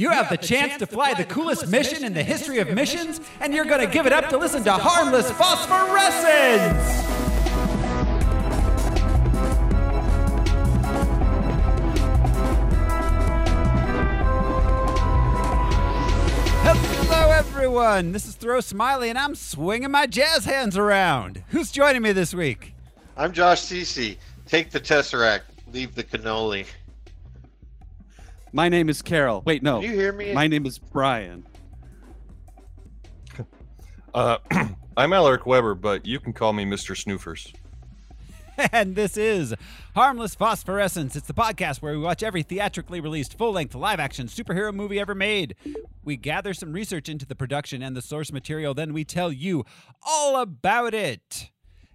You have the chance to fly the coolest mission in the history of missions, and you're going to give it up to listen to Harmless Phosphorescence! Hello, everyone. This is Throw Smiley, and I'm swinging my jazz hands around. Who's joining me this week? I'm Josh Cece. Take the Tesseract, leave the cannoli. My name is Carol. Wait, no. Can you hear me? My name is Brian. Uh, I'm Alaric Weber, but you can call me Mr. Snoofers. and this is Harmless Phosphorescence. It's the podcast where we watch every theatrically released full length live action superhero movie ever made. We gather some research into the production and the source material, then we tell you all about it.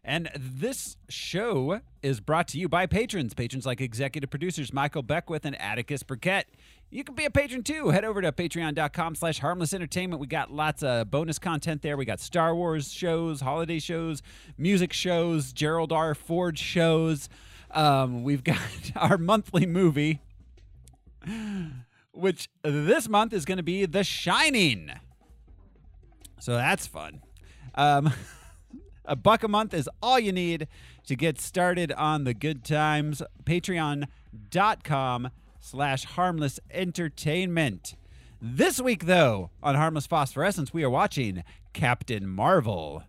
And this show is brought to you by patrons. Patrons like executive producers Michael Beckwith and Atticus Burkett. You can be a patron too. Head over to patreon.com slash harmless entertainment. We got lots of bonus content there. We got Star Wars shows, holiday shows, music shows, Gerald R. Ford shows. Um, we've got our monthly movie, which this month is going to be The Shining. So that's fun. Um, a buck a month is all you need to get started on the good times. Patreon.com slash harmless entertainment. This week, though, on Harmless Phosphorescence, we are watching Captain Marvel.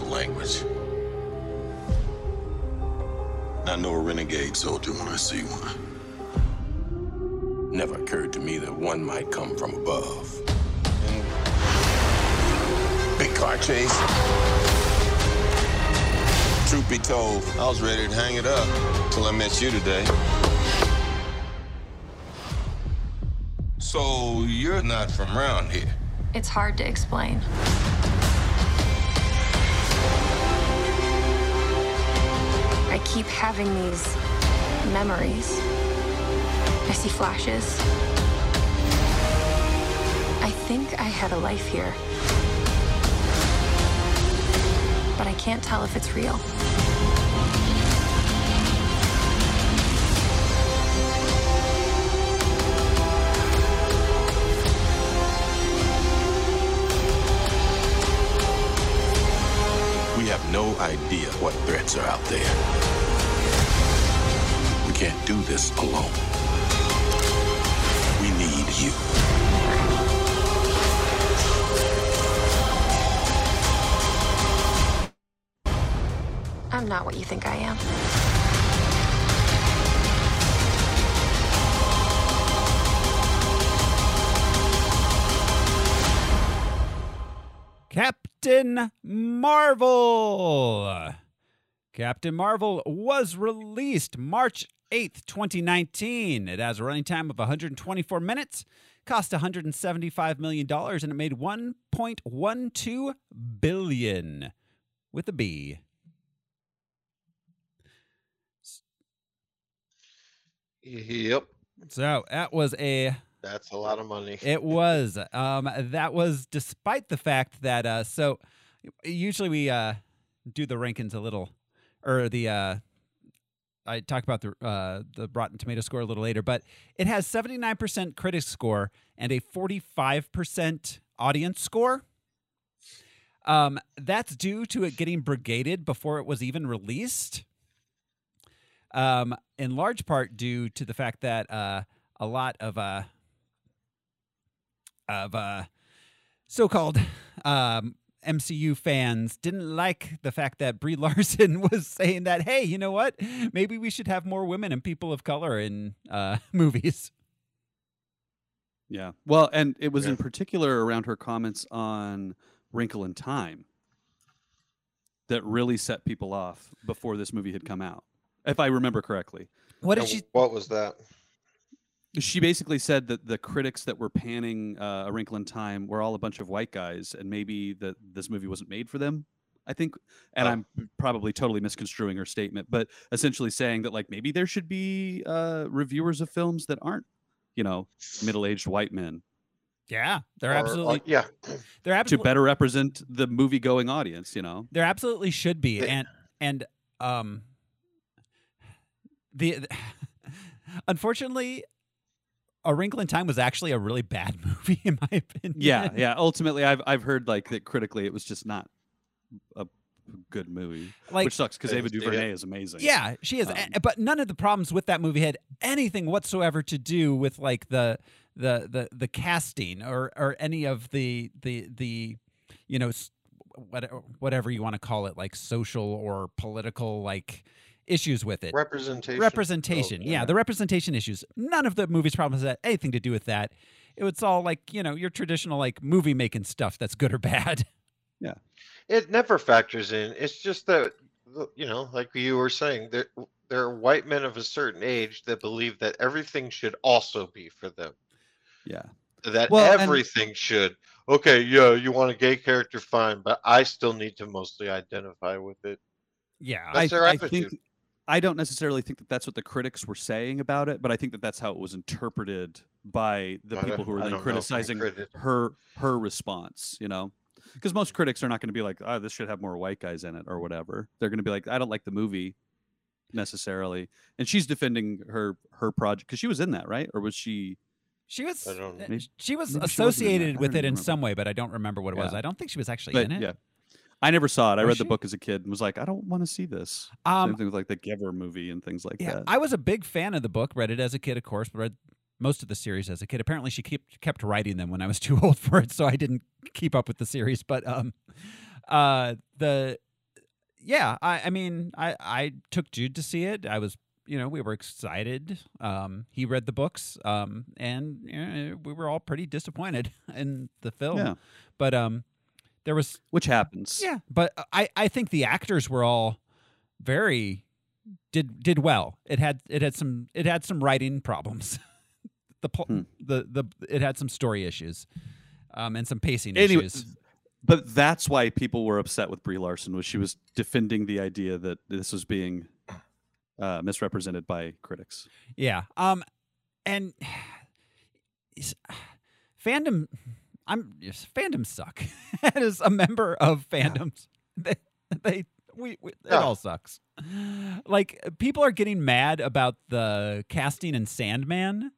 Universal language. I know a renegade soldier when I see one. Never occurred to me that one might come from above. Big car chase. Truth be told, I was ready to hang it up till I met you today. So you're not from around here. It's hard to explain. Keep having these memories. I see flashes. I think I had a life here. But I can't tell if it's real. We have no idea what threats are out there. We can't do this alone. We need you. I'm not what you think I am. Captain Marvel. Captain Marvel was released March 8th, 2019. It has a running time of 124 minutes, cost $175 million, and it made 1.12 billion with a B. Yep. So that was a That's a lot of money. It was. Um, that was despite the fact that uh, so usually we uh, do the rankings a little, or the uh, I talk about the uh, the Rotten Tomato score a little later, but it has seventy nine percent critic score and a forty five percent audience score. Um, that's due to it getting brigaded before it was even released. Um, in large part due to the fact that uh, a lot of uh, of uh, so-called um, MCU fans didn't like the fact that Brie Larson was saying that, hey, you know what? Maybe we should have more women and people of color in uh, movies. Yeah. Well, and it was Yeah. in particular around her comments on Wrinkle in Time that really set people off before this movie had come out, if I remember correctly. What did And she? What was that? She basically said that the critics that were panning uh, A Wrinkle in Time were all a bunch of white guys, and maybe that this movie wasn't made for them. I think, and Oh. I'm probably totally misconstruing her statement, but essentially saying that like maybe there should be uh, reviewers of films that aren't, you know, middle-aged white men Yeah, they're Or- or- absolutely yeah. they're absolutely to better represent the movie-going audience. You know, There absolutely should be, The- and and um, the unfortunately, A Wrinkle in Time was actually a really bad movie in my opinion. yeah, yeah. Ultimately, I've I've heard like that critically, it was just not a good movie, like which sucks because Ava didn't see DuVernay it. is amazing. yeah, she is. Um, but none of the problems with that movie had anything whatsoever to do with like the the the the casting or or any of the the the you know s- whatever you want to call it like social or political like issues with it. Representation. representation Oh, yeah. the representation issues none of the movie's problems had anything to do with that it was all like you know your traditional like movie making stuff that's good or bad Yeah. It never factors in. It's just that you know, like you were saying, there there are white men of a certain age that believe that everything should also be for them. yeah. That Well, and- everything should. Okay, yeah, you want a gay character, fine, but I still need to mostly identify with it. yeah That's their I attitude. think I don't necessarily think that that's what the critics were saying about it, but I think that that's how it was interpreted by the I people who were then don't know if criticizing her her response. You know, because most critics are not going to be like, "Oh, this should have more white guys in it" or whatever. They're going to be like, "I don't like the movie necessarily," and she's defending her her project because she was in that, right? Or was she? she was I don't know. uh, Maybe- she was maybe she wasn't in that. associated with it in even some way but i don't remember what it was i don't think she was actually But in it yeah, I never saw it. I Was read the book as a kid and was like, I don't want to see this. Same um thing with like the Giver movie and things like yeah that. i was a big fan of the book read it as a kid of course read most of the series as a kid apparently she kept kept writing them when i was too old for it so i didn't keep up with the series but um uh the yeah i i mean i i took jude to see it i was you know we were excited um he read the books um and you know, we were all pretty disappointed in the film Yeah. but um there was Which happens. yeah but i i think the actors were all very did did well it had it had some it had some writing problems the pl- Hmm. the the it had some story issues um and some pacing Anyway, issues But that's why people were upset with Brie Larson was she was defending the idea that this was being uh, misrepresented by critics. Yeah. Um, and fandom, I'm yes, fandoms suck. As a member of fandoms, they they we, we it Yeah. all sucks. Like people are getting mad about the casting in Sandman.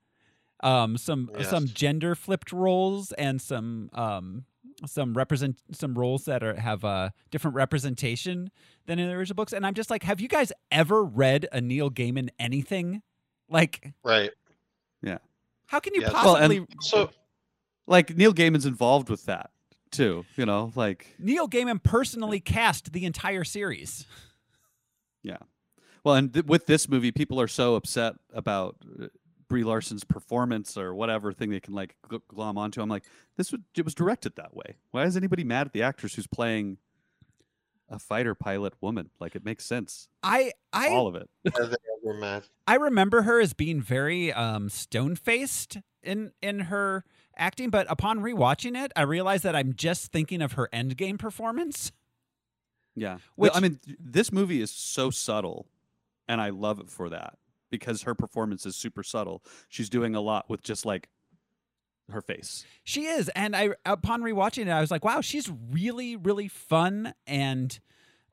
Um, some some gender flipped roles and some um some represent some roles that are have a different representation than in the original books. And I'm just like, have you guys ever read a Neil Gaiman anything? Like, Right. Yeah. How can you Yes. Well, and- possibly? So Like Neil Gaiman's involved with that too. You know, like Neil Gaiman personally cast the entire series. Yeah, well, and th- with this movie, people are so upset about uh, Brie Larson's performance or whatever thing they can like gl- glom onto. I'm like, this was it was directed that way. Why is anybody mad at the actress who's playing a fighter pilot woman? Like it makes sense, I I all of it. are they ever mad? I remember her as being very um, stone faced in in her acting, but upon rewatching it, I realized that I'm just thinking of her Endgame performance. Yeah. Which- I mean, this movie is so subtle, and I love it for that because her performance is super subtle. She's doing a lot with just like her face. She is, and I upon rewatching it, I was like, wow, she's really really fun and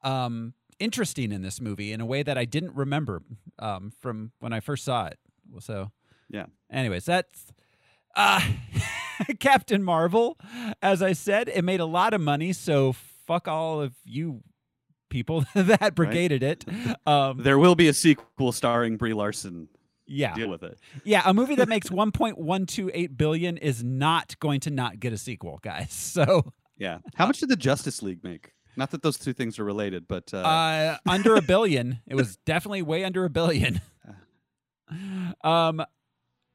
um, interesting in this movie in a way that I didn't remember um, from when I first saw it. So Yeah. Anyways, that's uh, Captain Marvel. As I said, it made a lot of money, so fuck all of you people that brigaded it. Um, There will be a sequel starring Brie Larson. yeah, Deal with it. yeah, a movie that makes 1.128 billion is not going to not get a sequel, guys. So Yeah. How much did the Justice League make? Not that those two things are related, but uh, uh, under a billion. It was definitely way under a billion. Um,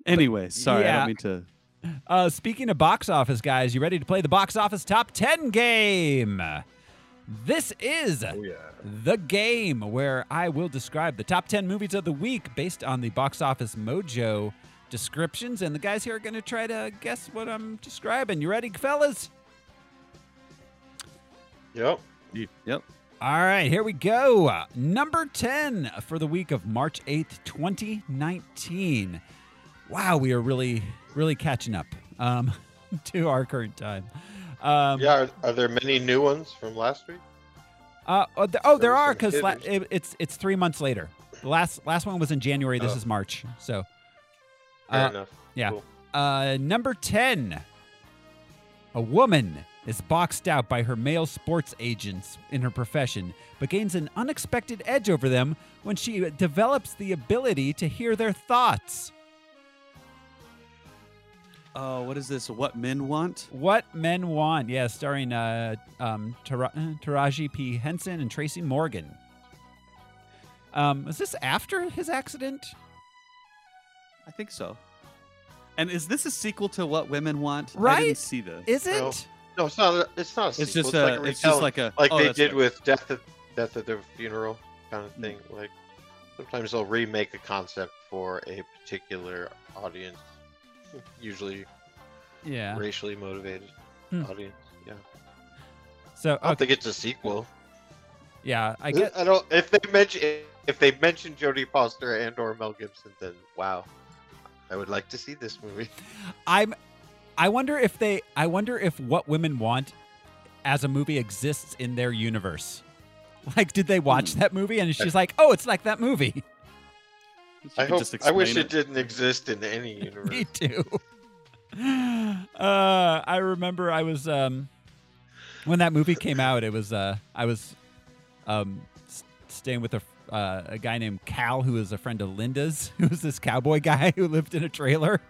anyway, sorry, I don't mean to. Uh, speaking of box office, guys, you ready to play the box office top 10 game? This is Oh yeah. the game where I will describe the top 10 movies of the week based on the box office mojo descriptions. And the guys here are going to try to guess what I'm describing. You ready, fellas? Yep. Yep. All right, here we go. Number 10 for the week of March 8th, 2019. Wow, we are really, really catching up um, to our current time. Um, Yeah, are, are there many new ones from last week? Uh, oh, th- oh, there There are because la- it, it's it's three months later. The last last one was in January. This Oh. is March. So, Fair Uh, enough. yeah. Cool. uh, number ten. A woman is boxed out by her male sports agents in her profession, but gains an unexpected edge over them when she develops the ability to hear their thoughts. Oh, what is this? What men want? What Men Want, yeah, starring uh, um, Tara- Taraji P. Henson and Tracy Morgan. Um, is this after his accident? I think so. And is this a sequel to What Women Want? I Right? didn't see this. Is it? No. No, it's not. A, it's not. A It's sequel. just like a. a It's just like a. like oh, they did right. with Death at Death at the Funeral kind of Hmm. thing. Like sometimes they'll remake a concept for a particular audience, usually Yeah. racially motivated Hmm. audience. Yeah, So I don't think it's a sequel. yeah, I get. I don't. If they mention if they mention Jodie Foster and or Mel Gibson, then wow, I would like to see this movie. I'm. I wonder if they. I wonder if What Women Want, as a movie, exists in their universe. Like, did they watch Hmm. that movie and she's like, "Oh, it's like that movie." I hope. I wish explain it didn't exist in any universe. Me too. Uh, I remember I was um, when that movie came out. It was uh, I was um, staying with a uh, a guy named Cal who was a friend of Linda's, who was this cowboy guy who lived in a trailer.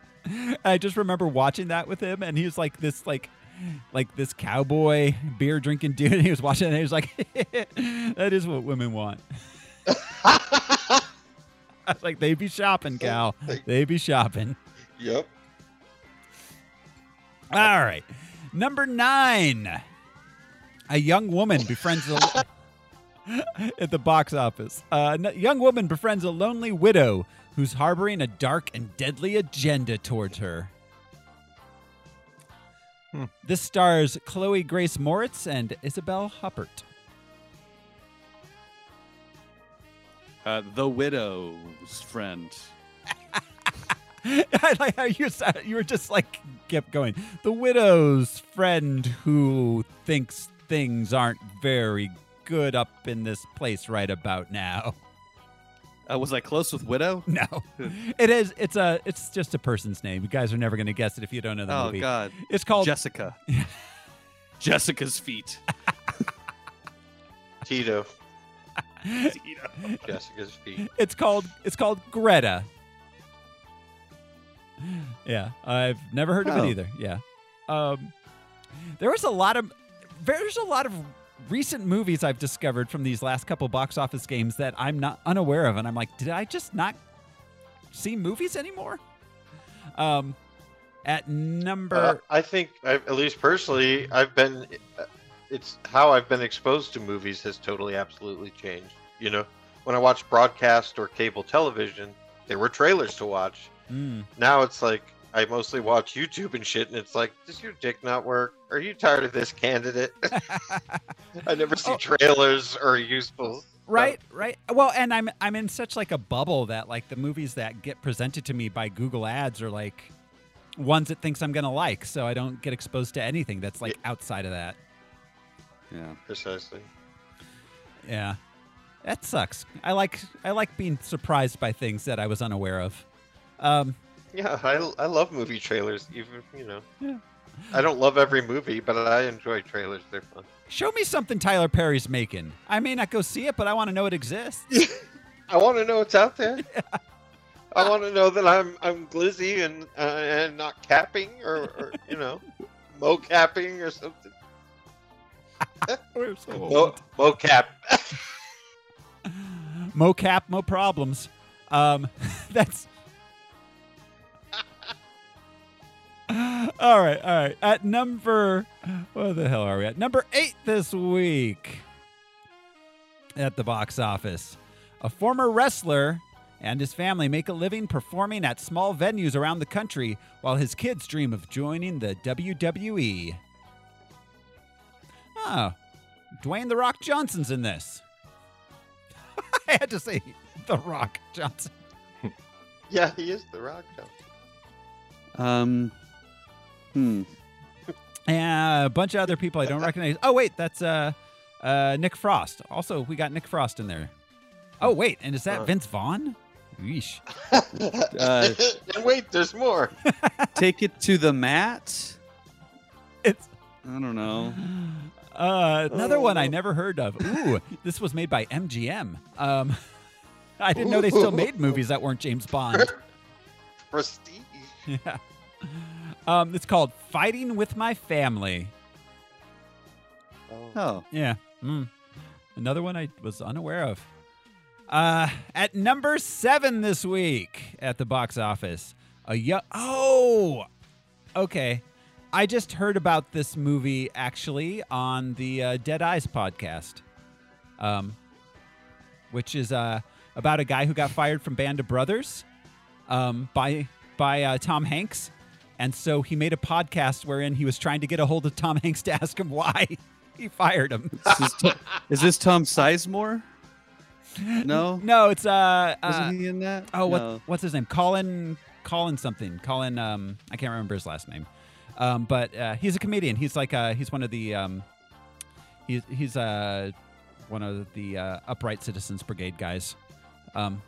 I just remember watching that with him, and he was like this like like this cowboy beer drinking dude. And he was watching it, and he was like, "That is what women want." I was like, "They be shopping, Cal. They be shopping." yep. All right. Number nine. A young woman befriends a. at the box office. Uh, a young woman befriends a lonely widow who's harboring a dark and deadly agenda towards her. Hmm. This stars Chloe Grace Moretz and Isabelle Huppert. Uh, the widow's friend. I like how you said you were just like kept going. The widow's friend who thinks things aren't very good up in this place right about now. Uh, was I close with widow? No, it is. It's a. It's just a person's name. You guys are never going to guess it if you don't know the Oh movie. God, It's called. Jessica. Jessica's feet. Tito. Jessica's feet. It's called. It's called Greta. Yeah, I've never heard of Oh. it either. Yeah, um, there was a lot of there's a lot of recent movies I've discovered from these last couple box office games that I'm not unaware of, and I'm like, did I just not see movies anymore? Um, at number Uh, I think, I, at least personally, I've been. It's how I've been exposed to movies has totally, absolutely changed. You know, when I watched broadcast or cable television, there were trailers to watch. Mm, Now it's like I mostly watch YouTube and shit, and it's like, does your dick not work? Are you tired of this candidate? I never see Oh. trailers or useful. stuff. right right well and i'm i'm in such like a bubble that like the movies that get presented to me by google ads are like ones it thinks i'm gonna like so i don't get exposed to anything that's like outside of that Yeah. Precisely. yeah that sucks i like i like being surprised by things that i was unaware of um Yeah, I, I love movie trailers. Even you know, Yeah. I don't love every movie, but I enjoy trailers. They're fun. show me something tyler perry's making i may not go see it but i want to know it exists I want to know what's out there. I want to know that I'm I'm glizzy and uh, and not capping or, or you know, mo capping or something. We're so Mo, mo cap. mocap mo problems. Um that's all right all right. At number what the hell are we at? Number eight this week at the box office. A former wrestler and his family make a living performing at small venues around the country while his kids dream of joining the wwe oh Dwayne the Rock Johnson's in this. I had to say the Rock Johnson. Yeah, he is the Rock Johnson. Um, hmm. Yeah, a bunch of other people I don't recognize. Oh wait, that's uh, uh, Nick Frost. Also, we got Nick Frost in there. Oh wait, and is that Uh. Vince Vaughn? Yeesh. Uh, and wait, there's more. Take it to the mat. It's I don't know. Uh, another one I Oh. never heard of. Ooh, this was made by MGM. Um, I didn't know they still made movies that weren't James Bond. Prestige. Yeah. Um, it's called Fighting with My Family. Oh. Oh, Yeah. Mm. Another one I was unaware of. Uh, at number seven this week at the box office, a yo- oh, okay. I just heard about this movie actually on the uh, Dead Eyes podcast, um, which is uh, about a guy who got fired from Band of Brothers um, by by uh, Tom Hanks, and so he made a podcast wherein he was trying to get a hold of Tom Hanks to ask him why he fired him. is this, Tom, is this Tom Sizemore? No, No, it's uh, wasn't uh he in that? oh what what's his name? Colin Colin something. Colin um I can't remember his last name. Um but uh, he's a comedian. He's like uh he's one of the um he's he's uh one of the uh, upright citizens brigade guys. Um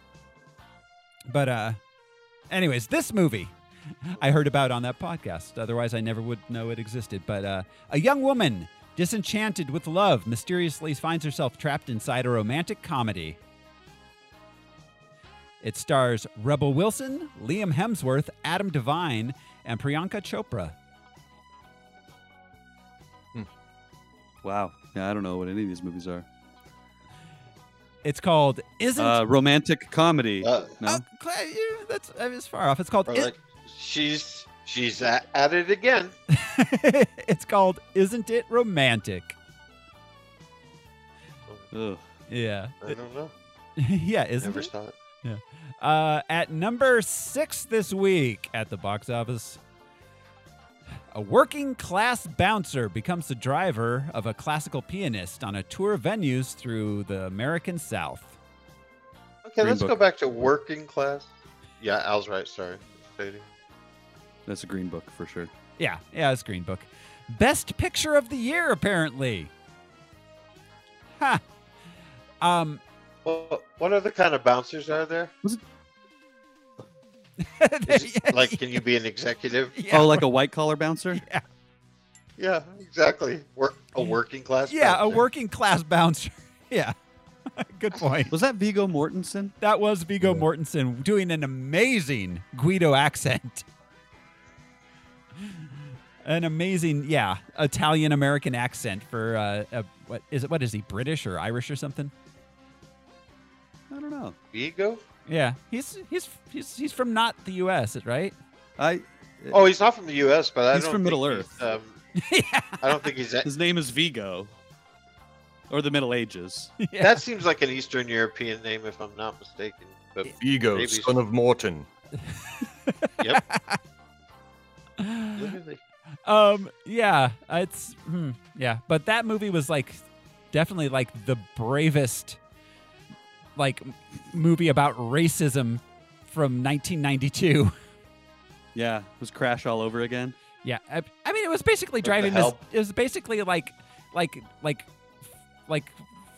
but uh anyways, this movie I heard about on that podcast. Otherwise I never would know it existed. But uh a young woman disenchanted with love mysteriously finds herself trapped inside a romantic comedy. It stars Rebel Wilson, Liam Hemsworth, Adam Devine, and Priyanka Chopra. Wow. Yeah, I don't know what any of these movies are. It's called Isn't Uh, romantic comedy. Uh, no. Oh, Cla- you- that's uh, it's far off. It's called or like, she's she's at, at it again. It's called Isn't It Romantic? Ugh. Yeah. I don't know. yeah, isn't Never it? saw it. Uh, at number six this week at the box office, a working class bouncer becomes the driver of a classical pianist on a tour of venues through the American South. Okay, Green let's Book. go back to working class. Yeah, Al's right. Sorry, Fading. That's a green book for sure. Yeah, yeah, it's Green Book. Best Picture of the Year, apparently. Ha. Um, Well, what other kind of bouncers are there? Is it- like, can you be an executive? Yeah, oh, like a white collar bouncer? Yeah, Yeah, exactly. Work a working class. yeah, a working class bouncer. yeah, good point. Was that Viggo Mortensen? That was Viggo Mortensen doing an amazing Guido accent. An amazing, yeah, Italian American accent for uh, a, what is it? What is he? British or Irish or something? I don't know. Viggo. Yeah, he's he's he's he's from not the U.S. right? I. Oh, he's not from the U.S., but I He's don't from think Middle he's, Earth. Um, yeah, I don't think he's. His name is Viggo, or the Middle Ages. yeah. That seems like an Eastern European name, if I'm not mistaken. But Ego, Maybe- son of Morton. literally, um, yeah, it's hmm, yeah, but that movie was like definitely like the bravest like movie about racism from 1992. Yeah, it was Crash all over again. Yeah, I, I mean, it was basically the driving. Miss, it was basically like, like, like, like,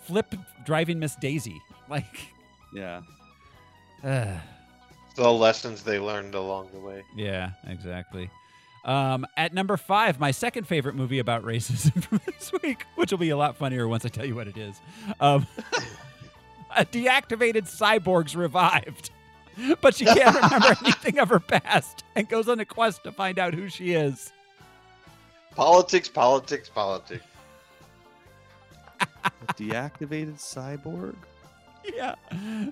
flip driving Miss Daisy. Like, Yeah. uh, the lessons they learned along the way. yeah, exactly. Um, at number five, my second favorite movie about racism from this week, which will be a lot funnier once I tell you what it is. Um, a deactivated cyborg's revived, but she can't remember anything of her past and goes on a quest to find out who she is. Politics, politics, politics. A deactivated cyborg. Yeah,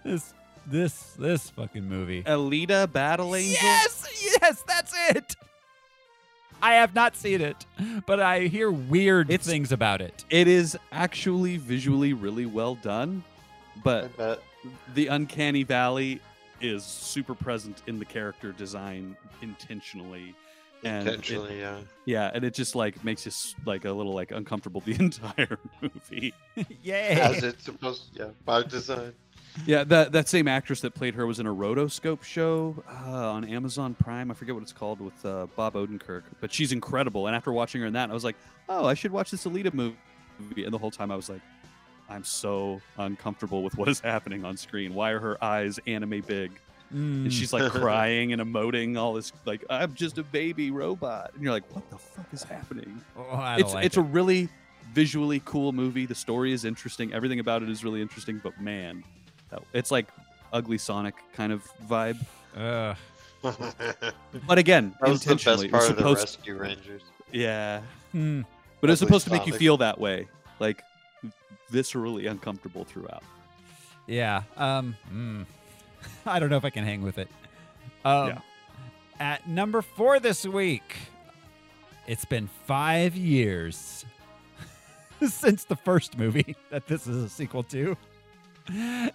this this this fucking movie. Alita Battle Angel. Yes, yes, that's it. I have not seen it, but I hear weird It's- things about it. It is actually visually really well done, I but the uncanny valley is super present in the character design intentionally And it- yeah. yeah, and it just like makes you like a little like uncomfortable the entire movie. yeah As it's supposed yeah, by design. Yeah, that that same actress that played her was in a Rotoscope show uh, on Amazon Prime. I forget what it's called with uh, Bob Odenkirk, but she's incredible. And after watching her in that, I was like, oh, I should watch this Alita movie. And the whole time I was like, I'm so uncomfortable with what is happening on screen. Why are her eyes anime big? Mm. And she's like crying and emoting all this like I'm just a baby robot. And you're like, what the fuck is happening? Oh, I don't it's like it's it. a really visually cool movie. The story is interesting. Everything about it is really interesting. But man, it's like ugly Sonic kind of vibe. Ugh. that But again, that was the best part of the supposed. Rescue Rangers. yeah, Hmm. but it's Ugly supposed to make you feel that way, like viscerally uncomfortable throughout. Yeah. Um. mm. I don't know if I can hang with it. Um, Yeah. At number four this week, it's been five years since the first movie that this is a sequel to,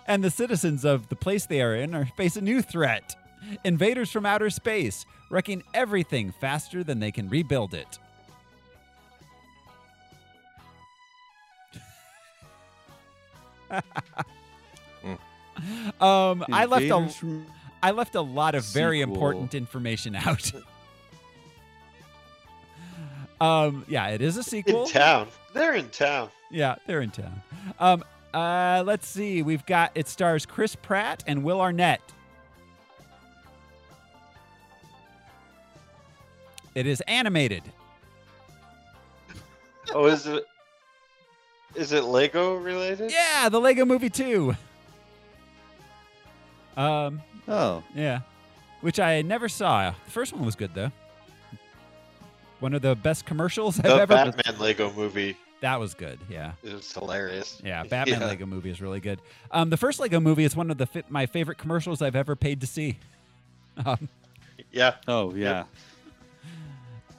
and the citizens of the place they are in are face a new threat: invaders from outer space, wrecking everything faster than they can rebuild it. Um, I left a from- I left a lot of very important information out. um, yeah, it is a sequel. In town. They're in town. Yeah, they're in town. Um, uh, let's see. We've got it stars Chris Pratt and Will Arnett. It is animated. Oh, is it? Is it Lego related? Yeah, the Lego Movie 2. Um, Oh, yeah, which I never saw. The first one was good though. One of the best commercials I've The ever. Batman Lego movie That was good. Yeah. is hilarious. Yeah, Batman Yeah. Lego movie is really good. Um, the first Lego movie is one of the fi- my favorite commercials I've ever paid to see. Um, Yeah. oh yeah.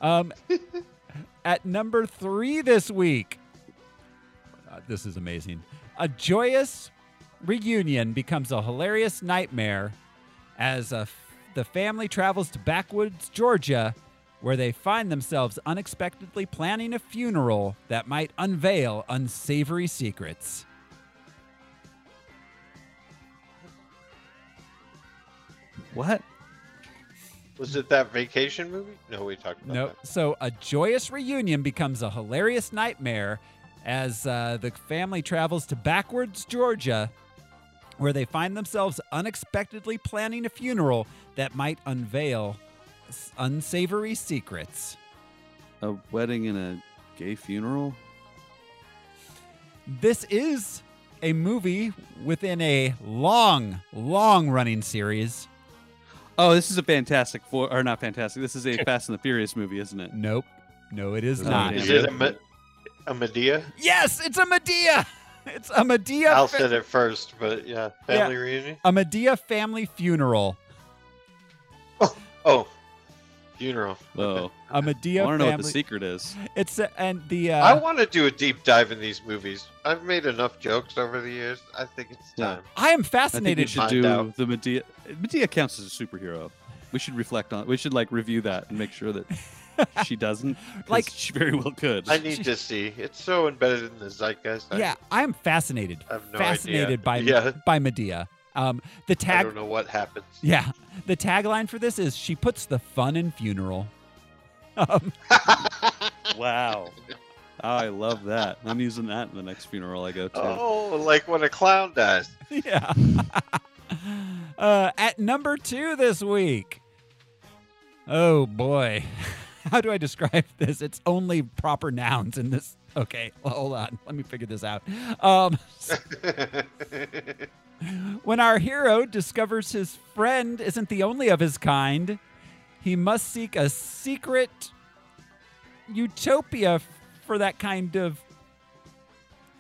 um, at number three this week, uh, this is amazing. A joyous reunion becomes a hilarious nightmare as a f- the family travels to backwoods Georgia, where they find themselves unexpectedly planning a funeral that might unveil unsavory secrets. What? Was it that vacation movie? No, we talked about No. that. So a joyous reunion becomes a hilarious nightmare as uh, the family travels to backwards Georgia, where they find themselves unexpectedly planning a funeral that might unveil unsavory secrets. A wedding and a gay funeral? This is a movie within a long, long running series. Oh, this is a Fantastic Four, or not Fantastic. This is a Fast and the Furious movie, isn't it? Nope. No, it is No, not. it Is it a, Me- a Madea? Yes, it's a Madea. It's a Madea. Al fa- said it first, but yeah, family reunion. a Madea family funeral. Oh, funeral. Oh, A Madea I want to know what the secret is. It's uh, and the uh, I want to do a deep dive in these movies. I've made enough jokes over the years. I think it's Yeah. time. I am I think we fascinated. should Find do out. the Madea. Madea counts as a superhero. We should reflect on. We should like review that and make sure that she doesn't. Like- she very well could. I need to see. It's so embedded in the zeitgeist. Yeah, I am fascinated. I have no fascinated idea. by Yeah. by Madea. Um, the I don't know what happens. Yeah, the tagline for this is "She puts the fun in funeral." Um, wow. Oh, I love that. I'm using that in the next funeral I go to. Oh, like when a clown dies. yeah. uh, at number two this week. Oh boy, how do I describe this? It's only proper nouns in this. Okay, well, hold on. Let me figure this out. Um, when our hero discovers his friend isn't the only of his kind, he must seek a secret utopia for that kind of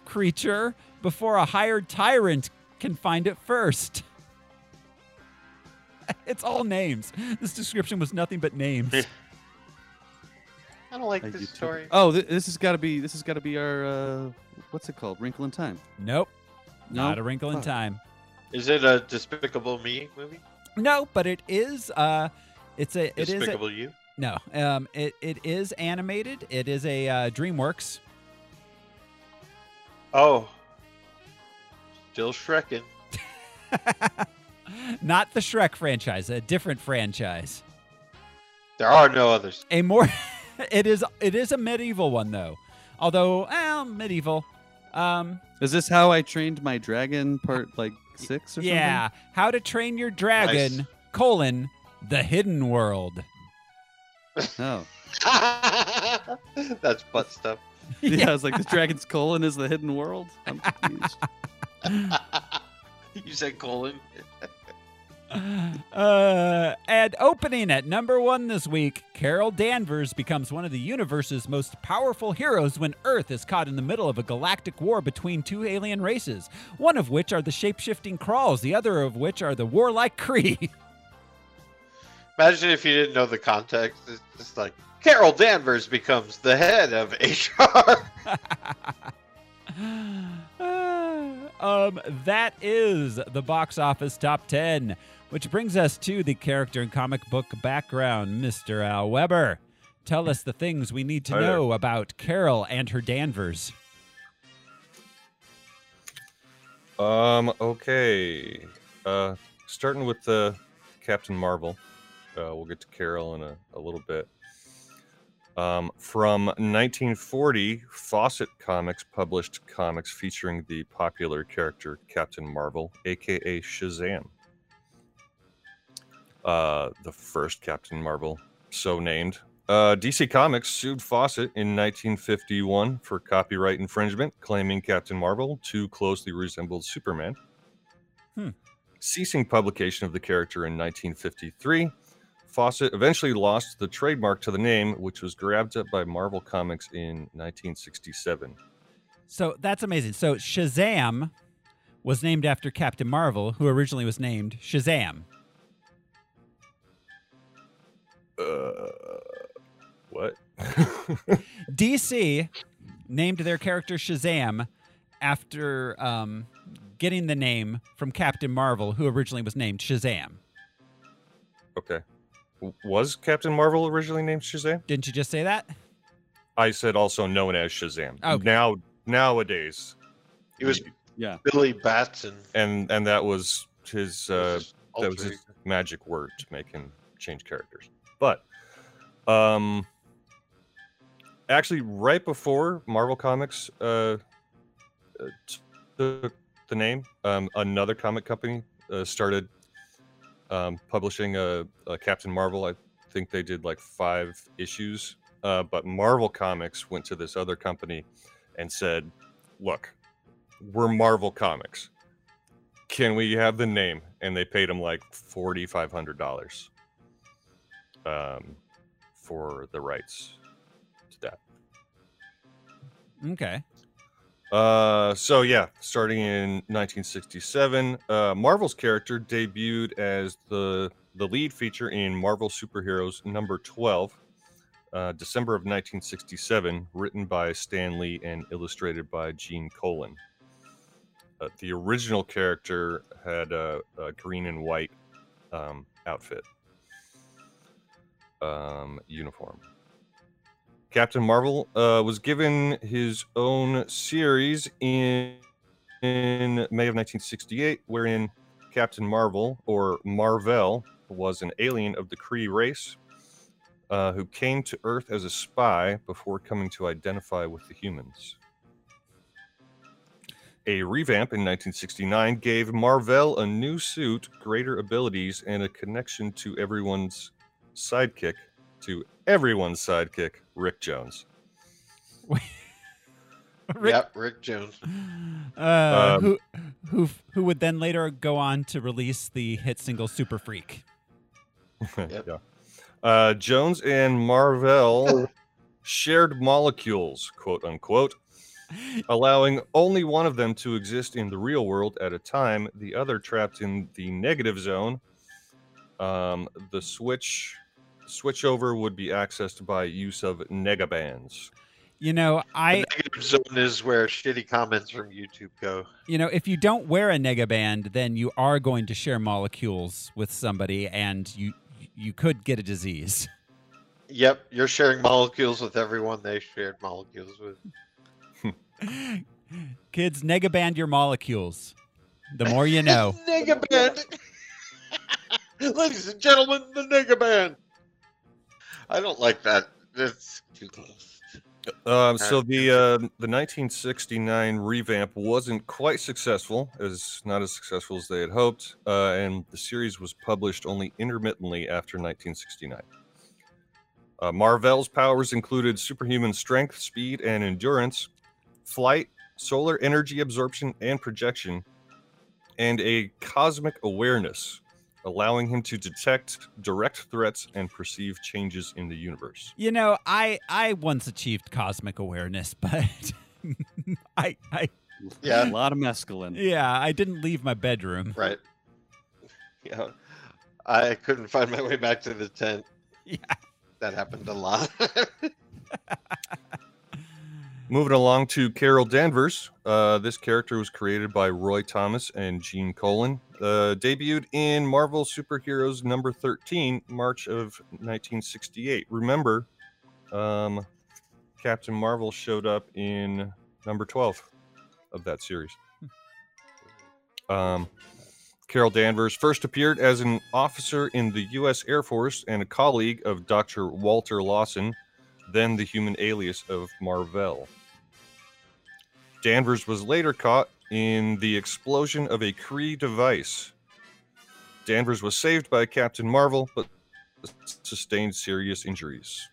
creature before a hired tyrant can find it first. It's all names. This description was nothing but names. I don't like A this utopia. story. Oh, th- this has got to be. This has got to be our. Uh, what's it called? Wrinkle in Time. Nope. No? Not a wrinkle in Fuck. time. Is it a Despicable Me movie? No, but it is uh it's a it is a, Despicable You? No, um, it, it is animated. It is a uh, DreamWorks. Oh, still Shrekin. Not the Shrek franchise, a different franchise. There are no others. A more, it is it is a medieval one though, although well medieval. Um, Is this how I trained my dragon? Part like six or something? yeah, How to Train Your Dragon: Nice. colon the Hidden World. Oh, That's butt stuff. yeah. I was like, the dragon's colon is the hidden world. I'm confused. you said colon. Uh, and opening at number one this week, Carol Danvers becomes one of the universe's most powerful heroes when Earth is caught in the middle of a galactic war between two alien races, one of which are the shapeshifting Skrulls, the other of which are the warlike Kree. Imagine if you didn't know the context. It's just like Carol Danvers becomes the head of HR. um, that is the box office top 10, which brings us to the character and comic book background, Mr. Al Weber. Tell us the things we need to Hi there. know about Carol and her Danvers. Um. Okay. Uh, starting with uh, Captain Marvel. Uh, we'll get to Carol in a, a little bit. Um, from 1940, Fawcett Comics published comics featuring the popular character Captain Marvel, aka Shazam. Uh, the first Captain Marvel, so named. Uh, DC Comics sued Fawcett in 1951 for copyright infringement, claiming Captain Marvel too closely resembled Superman. Hmm. Ceasing publication of the character in 1953, Fawcett eventually lost the trademark to the name, which was grabbed up by Marvel Comics in 1967. So that's amazing. So Shazam was named after Captain Marvel, who originally was named Shazam. Uh, what? DC named their character Shazam after um, getting the name from Captain Marvel, who originally was named Shazam. okay. Was Captain Marvel originally named Shazam? Didn't you just say that? I said also known as Shazam. Okay. Now, nowadays, He was Yeah. Billy Batson. and and that was his uh, that was his magic word to make him change characters. But um actually right before Marvel Comics uh uh, took the name, um another comic company uh, started um publishing a, a Captain Marvel. I think they did like 5 issues. Uh but Marvel Comics went to this other company and said, "Look, we're Marvel Comics can we have the name and they paid him like $4500 um, for the rights to that. Okay. uh, so yeah starting in 1967 uh, marvel's character debuted as the the lead feature in marvel superheroes number 12 uh, december of 1967 written by stan lee and illustrated by gene colan. Uh, the original character had a, a green and white um, outfit um, uniform. Captain Marvel uh, was given his own series in, in May of 1968, wherein Captain Marvel, or Marvel, was an alien of the Kree race uh, who came to Earth as a spy before coming to identify with the humans. A revamp in 1969 gave Marvel a new suit, greater abilities, and a connection to everyone's sidekick, to everyone's sidekick, Rick Jones. Rick, Yep, Rick Jones. uh, Um, who who who would then later go on to release the hit single Super Freak. Yep. yeah. Uh, Jones and Marvel shared molecules, quote unquote, allowing only one of them to exist in the real world at a time, the other trapped in the negative zone. Um, the switch switchover would be accessed by use of negabands. You know, I the negative zone is where shitty comments from YouTube go. you know, if you don't wear a negaband, then you are going to share molecules with somebody and you you could get a disease. Yep, you're sharing molecules with everyone they shared molecules with. Kids, negaband your molecules. The more you know. Negaband. Ladies and gentlemen, the Negaband. I don't like that. That's too close. Um, so the uh, the 1969 revamp wasn't quite successful, as not as successful as they had hoped, uh, and the series was published only intermittently after 1969. Uh, Marvel's powers included superhuman strength, speed, and endurance, flight, solar energy absorption and projection, and a cosmic awareness, allowing him to detect direct threats and perceive changes in the universe. You know, I I once achieved cosmic awareness, but I I Yeah. a lot of mescaline. yeah, I didn't leave my bedroom. Right. Yeah. I couldn't find my way back to the tent. Yeah. That happened a lot. Moving along to Carol Danvers. Uh, this character was created by Roy Thomas and Gene Colan. Uh, debuted in Marvel Superheroes number 13, March of 1968. Remember, um, Captain Marvel showed up in number 12 of that series. Um, Carol Danvers first appeared as an officer in the U.S. Air Force and a colleague of Dr. Walter Lawson, then the human alias of Marvel. Danvers was later caught in the explosion of a Kree device. Danvers was saved by Captain Marvel, but sustained serious injuries.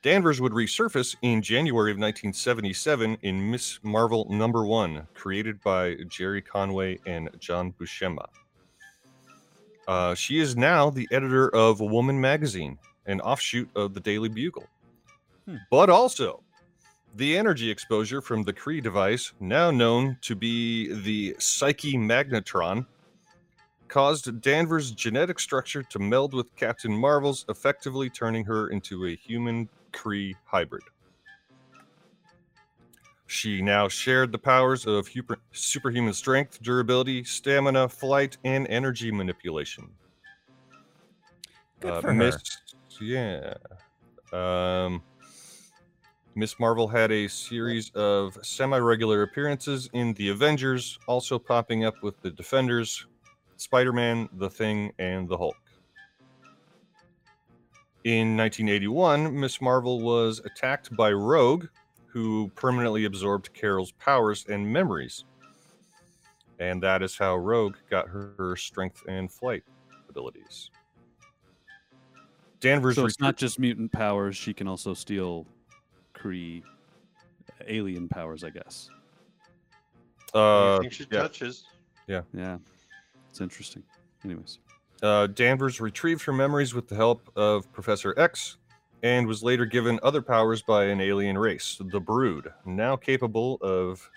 Danvers would resurface in January of 1977 in Miss Marvel number 1, created by Gerry Conway and John Buscema. Uh, she is now the editor of Woman magazine, an offshoot of the Daily Bugle. Hmm. But also, the energy exposure from the Kree device, now known to be the Psyche Magnitron, caused Danvers' genetic structure to meld with Captain Marvel's, effectively turning her into a human Kree hybrid. She now shared the powers of super- superhuman strength, durability, stamina, flight, and energy manipulation. Good Uh, for her. Miss, yeah. Um, Miss Marvel had a series of semi-regular appearances in the Avengers, also popping up with the Defenders, Spider-Man, The Thing, and the Hulk. In 1981, Miss Marvel was attacked by Rogue, who permanently absorbed Carol's powers and memories. And that is how Rogue got her, strength and flight abilities. Danvers So it's not just mutant powers; she can also steal Kree alien powers, I guess. uh, Anything she yeah. touches. Yeah, it's interesting. Anyways, Uh, Danvers retrieved her memories with the help of Professor X and was later given other powers by an alien race, the Brood, now capable of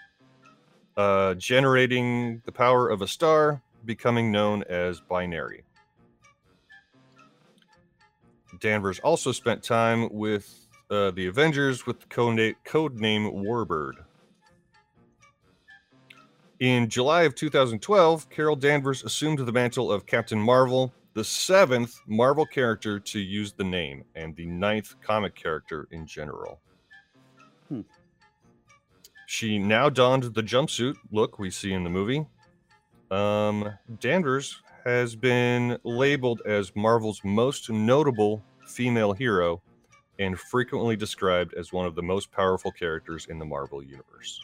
uh, generating the power of a star, becoming known as binary. Danvers also spent time with uh, the Avengers with the code codename Warbird. In July of 2012, Carol Danvers assumed the mantle of Captain Marvel, the seventh Marvel character to use the name, and the ninth comic character in general. Hmm. She now donned the jumpsuit look we see in the movie. Um, Danvers has been labeled as Marvel's most notable female hero and frequently described as one of the most powerful characters in the Marvel Universe.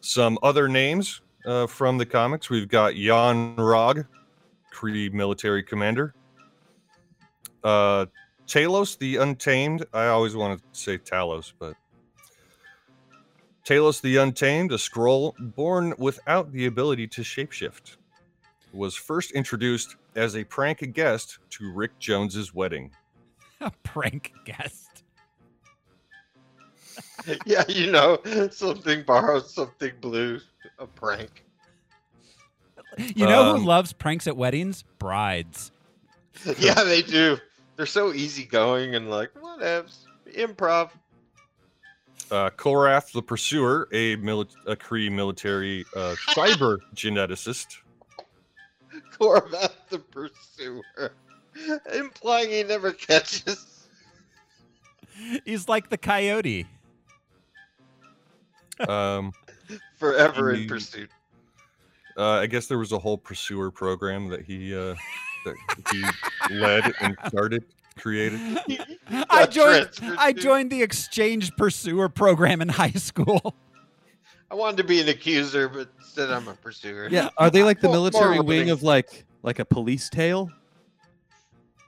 Some other names uh, from the comics we've got Yon Rogg, Kree military commander. Uh, Talos the Untamed. I always want to say Talos, but Talos the Untamed, a Skrull born without the ability to shapeshift, was first introduced as a prank guest to Rick Jones's wedding. A prank guest. yeah, you know, something borrowed, something blue, a prank. You know Um, who loves pranks at weddings? Brides. yeah, they do. They're so easygoing and like, whatevs. Improv. Uh, Korath the Pursuer, a, mili- a Kree military uh, cyber geneticist. Korvath the pursuer, implying he never catches. He's like the coyote. Um, Forever in You- pursuit. uh, I guess there was a whole pursuer program that he uh, that he led and started, created. I joined. I joined the exchange pursuer program in high school. I wanted to be an accuser, but instead I'm a pursuer. Yeah, are they like the More- more military wing of like like a police tail?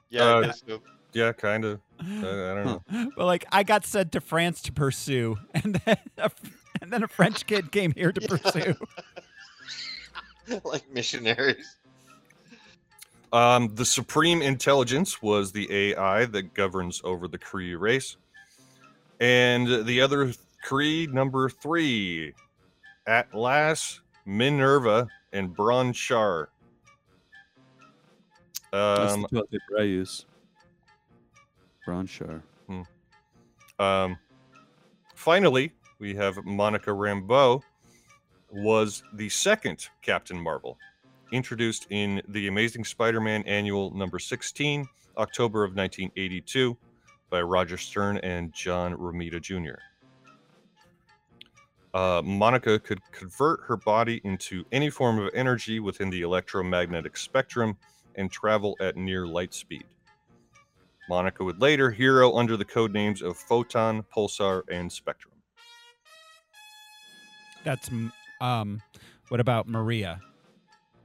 Yeah, Uh, guess so. Yeah, kind of. I, I don't know. but like, I got sent to France to pursue, and then a, and then a French kid came here to pursue. like missionaries. Um, the Supreme Intelligence was the AI that governs over the Kree race. And the other Kree, number three, Atlas, Minerva, and Bronchar. That's Um, the toilet paper I use. Bronchar. um, finally, we have Monica Rambeau, was the second Captain Marvel, introduced in the Amazing Spider-Man Annual number 16, October of 1982, by Roger Stern and John Romita Jr. Uh, Monica could convert her body into any form of energy within the electromagnetic spectrum and travel at near light speed. Monica would later hero under the code names of Photon, Pulsar, and Spectrum. That's um. What about Maria?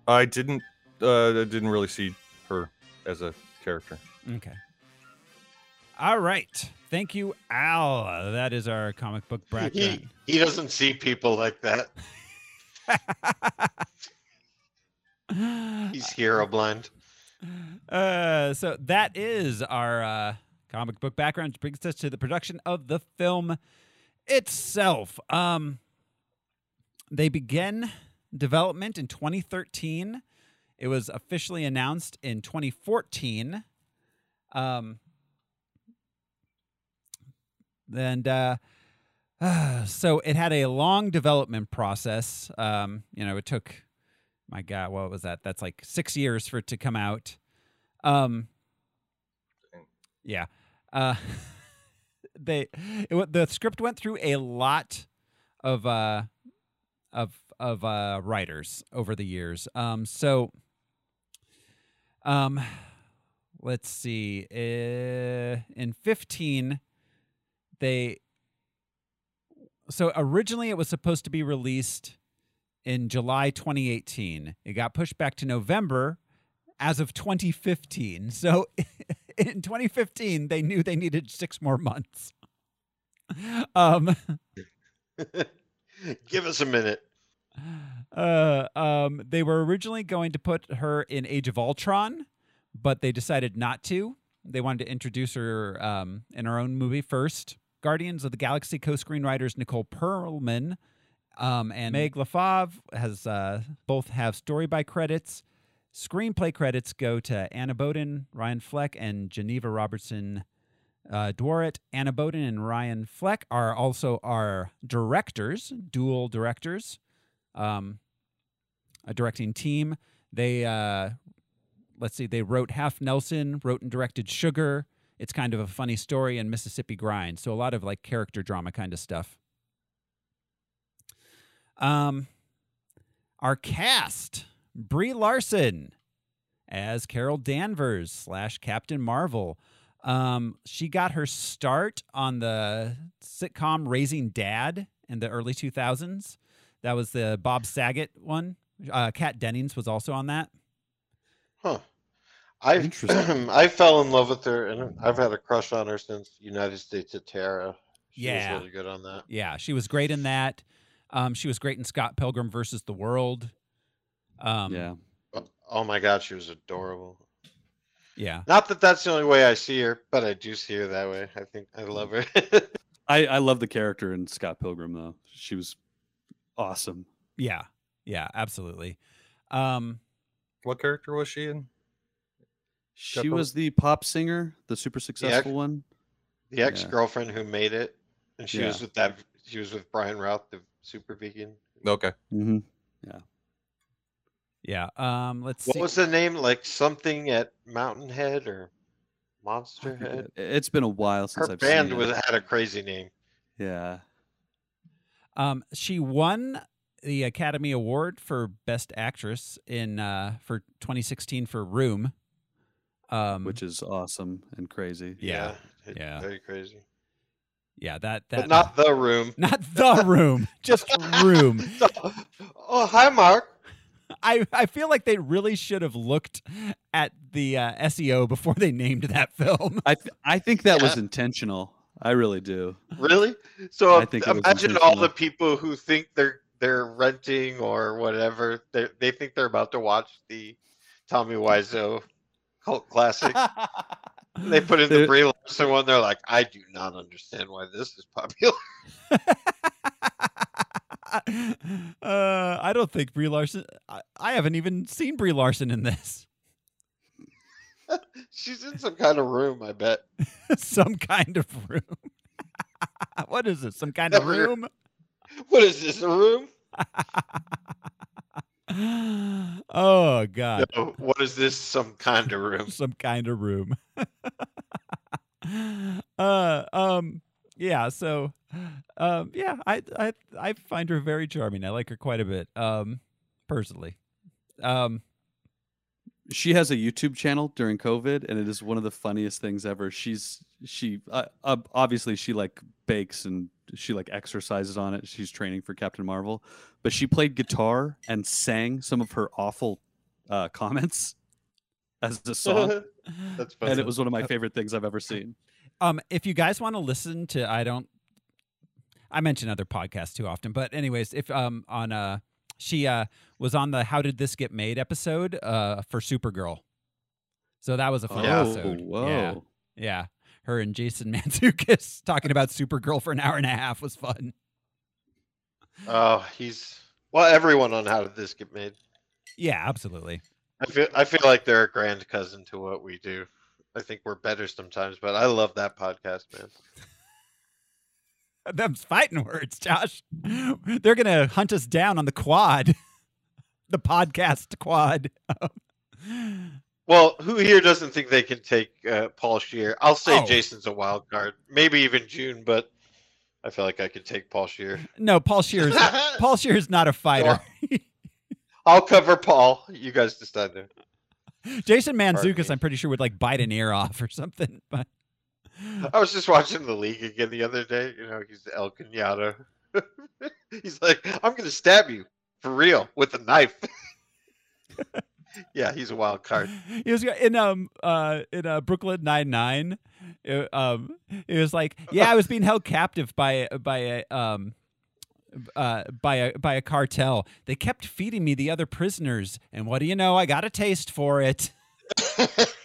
I didn't, uh, I didn't really see her as a character. Okay. All right. Thank you, Al. That is our comic book bracket. He, he doesn't see people like that. He's hero blind. Uh, so that is our uh, comic book background, which brings us to the production of the film itself. Um, they began development in 2013. It was officially announced in 2014. Um, and uh, so it had a long development process. Um, you know, it took my god what was that? That's like six years for it to come out. Um yeah. Uh they it, the script went through a lot of uh of of uh writers over the years. Um so um let's see uh, in 15 they so originally it was supposed to be released in July 2018. It got pushed back to November as of 2015. So in 2015, they knew they needed six more months. Um, Give us a minute. uh, um, they were originally going to put her in Age of Ultron, but they decided not to. They wanted to introduce her um, in her own movie first. Guardians of the Galaxy co-screenwriters Nicole Perlman um, and Meg LeFauve has uh, both have story by credits. Screenplay credits go to Anna Boden, Ryan Fleck, and Geneva Robertson uh. Anna Boden and Ryan Fleck are also our directors, dual directors, um, a directing team. They uh, let's see, they wrote Half Nelson, wrote and directed Sugar. It's kind of a funny story and Mississippi Grind. So a lot of like character drama kind of stuff. Um, our cast: Brie Larson as Carol Danvers slash Captain Marvel. Um, she got her start on the sitcom Raising Dad in the early 2000s. That was the Bob Saget one. Uh, Kat Dennings was also on that. Huh. I I fell in love with her, and I've had a crush on her since United States of Tara. She Yeah. was really good on that. Yeah, she was great in that. Um, she was great in Scott Pilgrim versus the World. Um, yeah. Oh- Oh my God, she was adorable. yeah. Not that that's the only way I see her, but I do see her that way. I think I love her. I, I love the character in Scott Pilgrim though. She was awesome. Yeah. Yeah, absolutely. Um, What character was she in? She Pil- was the pop singer, the super successful one. the ex girlfriend who made it, and she was with that. She was with Brian Routh, the super vegan. Okay. Mm-hmm. Yeah. Yeah. Um. Let's What see. was the name? Like something at Mountain Head or Monster Head? It's been a while since Her I've band seen was it. had a crazy name. Yeah. Um. She won the Academy Award for Best Actress in uh for 2016 for Room. Um. Which is awesome and crazy. Yeah. it- yeah. Very crazy. yeah. That that But not the room. not the room. Just Room. oh, hi, Mark. I, I feel like they really should have looked at the uh, SEO before they named that film. I th- I think that was intentional. I really do. Really? So I think imagine all the people who think they're they're renting or whatever. They they think they're about to watch the Tommy Wiseau cult classic. they put in the Brie Larson one. They're like, I do not understand why this is popular. uh, I don't think Brie Larson. I, I haven't even seen Brie Larson in this. She's in some kind of room. I bet. Some kind of room. what is it? Some kind of room? What is this? A room? oh God. No, what is this? Some kind of room. some kind of room. uh um yeah, so um yeah, I I I find her very charming. I like her quite a bit. Um personally. Um She has a YouTube channel during COVID, and it is one of the funniest things ever. She's she uh, uh, obviously she like bakes and she like exercises on it. She's training for Captain Marvel, but she played guitar and sang some of her awful uh, comments as a song, That's funny. and it was one of my favorite things I've ever seen. um if you guys want to listen to I don't I mention other podcasts too often, but anyways, if um on uh she uh was on the How Did This Get Made episode uh for Supergirl. So that was a fun Yeah. episode. Oh, whoa! Yeah. Yeah. Her and Jason Mantzoukas talking about Supergirl for an hour and a half was fun. Oh, he's well. Everyone on how did this get made? Yeah, absolutely. I feel I feel like they're a grand cousin to what we do. I think we're better sometimes, but I love that podcast, man. Them's fighting words, Josh. They're gonna hunt us down on the quad, the podcast quad. Well, who here doesn't think they can take uh, Paul Scheer? I'll say Oh. Jason's a wild card, maybe even June, but I feel like I could take Paul Scheer. no, Paul Scheer's Paul Scheer's not a fighter. I'll cover Paul. You guys decide there. Jason Mantzoukas. I'm pretty sure would like bite an ear off or something. But I was just watching the league again the other day. You know, he's El Cunado. he's like, I'm going to stab you for real with a knife. yeah, he's a wild card. he was in um uh in uh, Brooklyn Nine Nine. Um, it was like, yeah, I was being held captive by by a um uh by a by a cartel. They kept feeding me the other prisoners, and what do you know? I got a taste for it.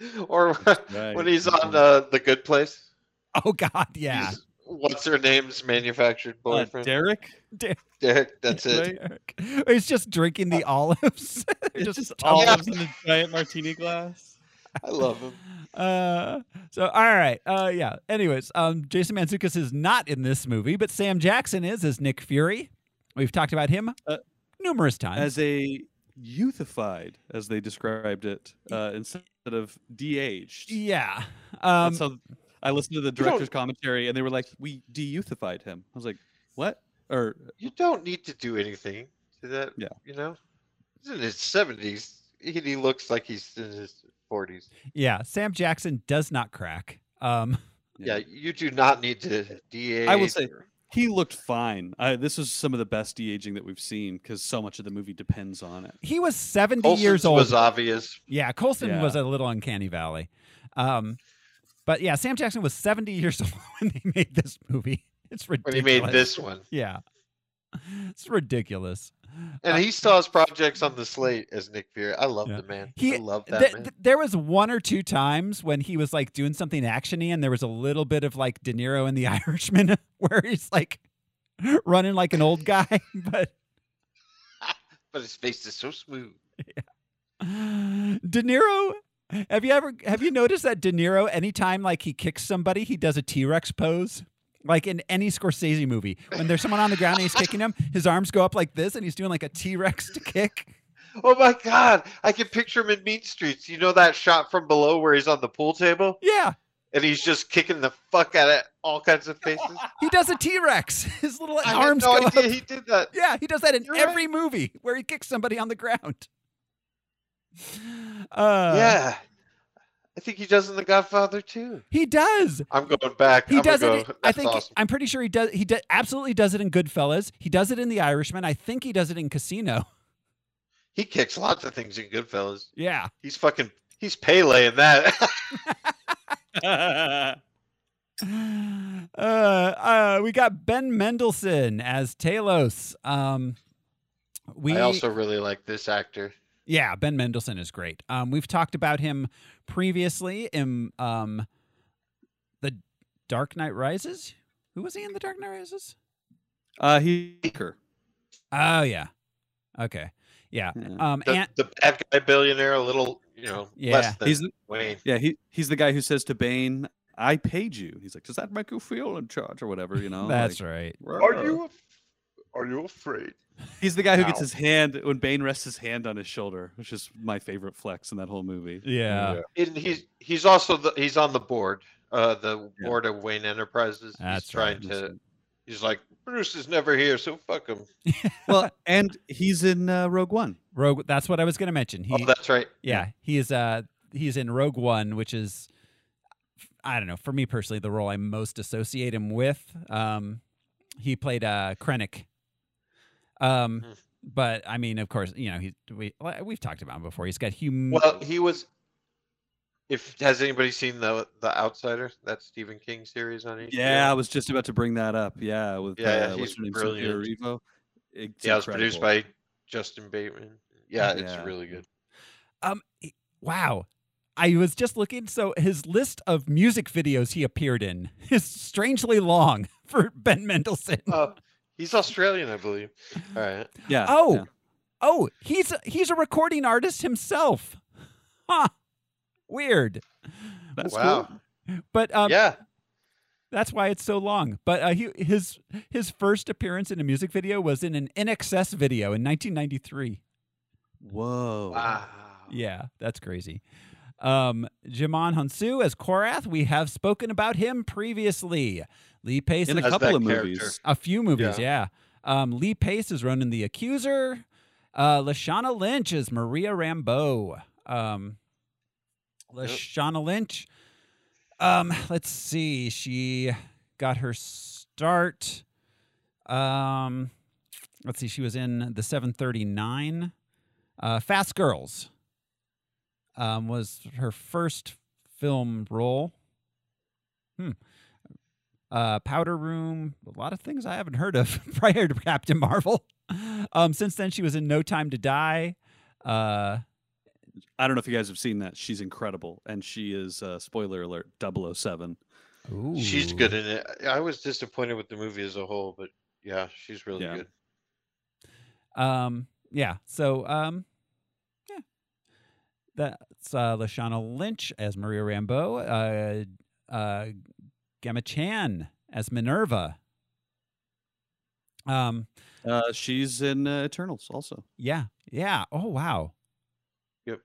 or Right. when he's on uh, the Good Place. Oh God, yeah. he's- What's her name's manufactured Uh, boyfriend? Derek, Derek. That's it. Derek. He's just drinking the olives. just, just tumbles. olives in a giant martini glass. I love him. Uh, so all right, uh, yeah. Anyways, um, Jason Mantzoukas is not in this movie, but Sam Jackson is as Nick Fury. We've talked about him Uh, numerous times. as a youthified, as they described it, uh, instead of de-aged. yeah, um, That's how I listened to the director's commentary, and they were like, "We de-youthified him." I was like, "What?" Or You don't need to do anything to that. Yeah. You know, he's in his seventies. He, he looks like he's in his forties. yeah. Sam Jackson does not crack. Um, Yeah. you do not need to de-age. I will say- he looked fine. I, this is some of the best de-aging that we've seen because so much of the movie depends on it. he was seventy Coulson's years old. It was obvious. yeah, Coulson Yeah. was a little uncanny valley. Um, but yeah, Sam Jackson was seventy years old when they made this movie. It's ridiculous. when he made this one, Yeah, it's ridiculous. And uh, he still has projects on the slate as Nick Fury. I love Yeah. the man. He- I love that Th- man. th- there was one or two times when he was like doing something actiony, and there was a little bit of like De Niro in The Irishman, where he's like running like an old guy. But but his face is so smooth. De Niro, have you ever have you noticed that De Niro, anytime like he kicks somebody, he does a T Rex pose? Like in any Scorsese movie, when there's someone on the ground and he's kicking him, his arms go up like this, and he's doing like a T Rex to kick. Oh my god, I can picture him in Mean Streets. You know that shot from below where he's on the pool table Yeah, and he's just kicking the fuck out of all kinds of faces. he does a T Rex. His little I arms no go idea up. he did that. Yeah, he does that in You're right. every movie where he kicks somebody on the ground. Uh, yeah, I think he does in The Godfather too. he does. I'm going back. He I'm does it. go, I think awesome." I'm pretty sure he does. He do, absolutely does it in Goodfellas. He does it in The Irishman. I think he does it in Casino. he kicks lots of things in Goodfellas. Yeah. He's fucking. He's Pele in that. Uh, uh, we got Ben Mendelsohn as Talos. Um, we I also really like this actor. yeah, Ben Mendelsohn is great. Um, we've talked about him previously in um, the Dark Knight Rises. Who was he in the Dark Knight Rises? uh, he. Joker. Oh yeah. Okay. Yeah. Yeah. Um, The, and the bad guy billionaire, a little, you know, Yeah. less than He's the- Wayne. Yeah, he he's the guy who says to Bane, "I paid you." He's like, "Does that make you feel in charge or whatever?" You know. that's like, right. Are you? Are you afraid? He's the guy who gets his hand when Bane rests his hand on his shoulder, which is my favorite flex in that whole movie. Yeah. And he's he's also the he's on the board, uh, the Yeah. board of Wayne Enterprises. That's he's trying right. to. He's like Bruce is never here, so fuck him. Well, and he's in uh, Rogue One. Rogue. That's what I was going to mention. He, oh, that's right. yeah, he is. Uh, he's in Rogue One, which is, I don't know, for me personally, the role I most associate him with. Um, he played uh Krennic. Um, Hmm. but I mean, of course, you know, he we we've talked about him before. He's got hum. Well, he was. If has anybody seen the the Outsider? That Stephen King series on HBO. Yeah, I was just about to bring that up. Yeah, with Yeah, yeah, uh, he's her brilliant. Cynthia It's yeah, it was produced by Justin Bateman. Yeah, it's Yeah. really good. Um, wow. I was just looking. So his list of music videos he appeared in is strangely long for Ben Mendelsohn. Oh, he's Australian, I believe. All right. Yeah. Oh, yeah. oh, he's a, he's a recording artist himself. Huh. Weird. that's wow. cool. But um, yeah. that's why it's so long. But uh, he, his his first appearance in a music video was in an INXS video in 1993. Whoa. Wow. Yeah, that's crazy. Um, Djimon Hounsou as Korath, we have spoken about him previously. Lee Pace In a couple that of character. movies. a few movies, yeah. Um, Lee Pace is Ronan the Accuser. Uh, Lashana Lynch is Maria Rambeau. Um, Lashana Lynch. Um, let's see. She got her start. Um, let's see. She was in the 739. Uh, Fast Girls. Um, was her first film role. Hmm. Uh, Powder Room, a lot of things I haven't heard of prior to Captain Marvel. Um, since then, she was in No Time to Die. Uh, I don't know if you guys have seen that. She's incredible, and she is uh, spoiler alert 007. She's good in it. I was disappointed with the movie as a whole, but yeah, she's really Yeah. good. Um, yeah. So, um, yeah, that's uh, Lashana Lynch as Maria Rambeau. Uh, uh, Gemma Chan as Minerva. Um, Uh, she's in uh, Eternals also. yeah, yeah. Oh, wow. Yep.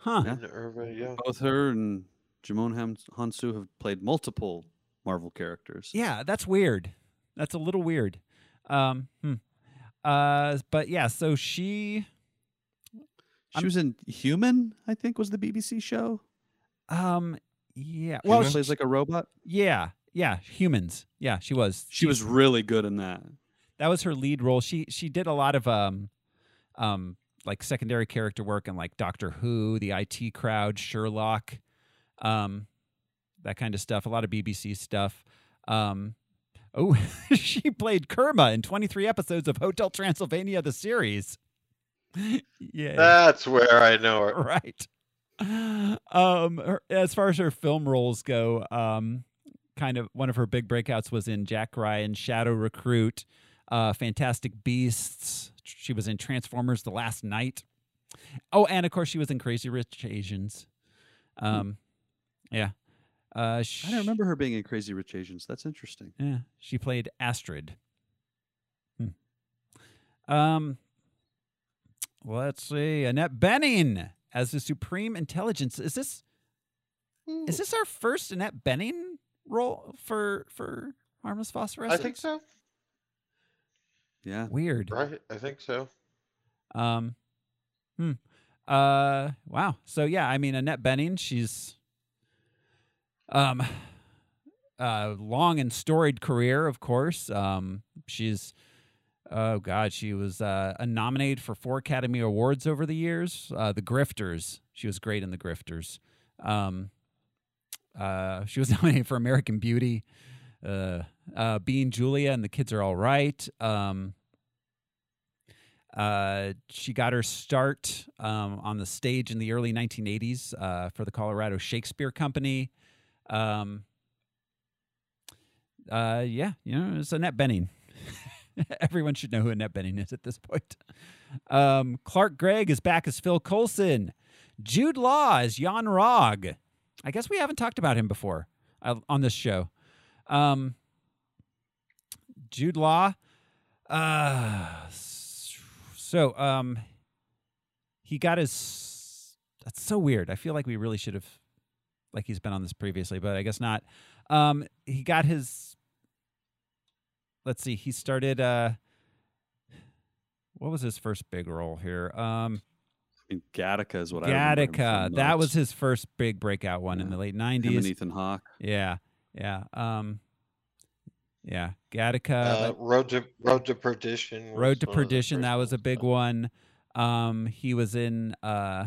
Huh. Yeah. Minerva, yeah. Both her and Djimon Ham- Hounsou have played multiple Marvel characters. Yeah, that's weird. That's a little weird. Um, hmm. Uh, but yeah, so she, She I'm- was in Human, I think, was the BBC show. um, yeah, well, She she, plays like a robot. yeah, yeah, humans. Yeah, she was. She was really good in that. that was her lead role. She she did a lot of um, um, like secondary character work in like Doctor Who, the IT Crowd, Sherlock, um, that kind of stuff. A lot of BBC stuff. Um, oh, she played Kerma in 23 episodes of Hotel Transylvania, the series. Yeah. That's where I know her. right. Um, her, as far as her film roles go, um, kind of one of her big breakouts was in Jack Ryan, Shadow Recruit, uh, Fantastic Beasts. She was in Transformers: The Last Knight. Oh, and of course, she was in Crazy Rich Asians. Um, yeah. Uh, sh- I don't remember her being in Crazy Rich Asians. That's interesting. Yeah, she played Astrid. Hmm. Um. Let's see. Annette Bening as the Supreme Intelligence. Is this is this our first Annette Bening role for for Harmless I think so. Yeah. Weird. Right. I think so. Um, hmm. Uh, wow. So yeah, I mean Annette Bening, she's um, uh, long and storied career, of course. Um, she's oh god, she was uh, nominated for four Academy Awards over the years. Uh, the Grifters, she was great in The Grifters. Um, uh, she was nominated for American Beauty. Uh, uh, being Julia and the kids are all right. Um, uh, she got her start um, on the stage in the early 1980s uh, for the Colorado Shakespeare Company. Um, uh, yeah, you know, it's Annette Bening. Everyone should know who Annette Bening is at this point. Um, Clark Gregg is back as Phil Coulson. Jude Law is Yon Rogg. I guess we haven't talked about him before uh, on this show. Um, Jude Law. Uh, so um, he got his. That's so weird. I feel like we really should have, like he's been on this previously, but I guess not. Um, he got his. Let's see. He started. Uh, what was his first big role here? Um, I mean, Gattaca is what I remember Gattaca. That was his first big breakout one in the late Him and '90s. Ethan Hawke. Yeah, yeah, um, yeah. Gattaca. Uh, Road to Road to Perdition. Road to one of the Perdition. That was a ones. big one. Um, he was in uh,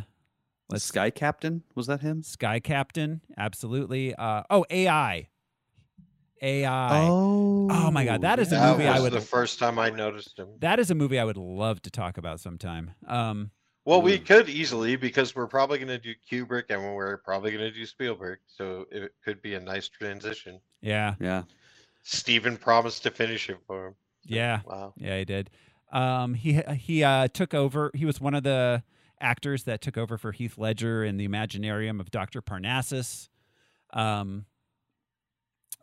Sky Captain was that him? Sky Captain. Absolutely. Uh, oh, AI. AI. Oh, Oh my God, that is a That movie I was would- the first time I noticed him. That is a movie I would love to talk about sometime. Um, Well, we Mm. could easily because we're probably going to do Kubrick and we're probably going to do Spielberg, so it could be a nice transition. yeah, Yeah. Steven promised to finish it for him. so, Yeah. Wow. yeah, he did. Um, he he uh, took over. He was one of the actors that took over for Heath Ledger in the Imaginarium of Doctor Parnassus. Um,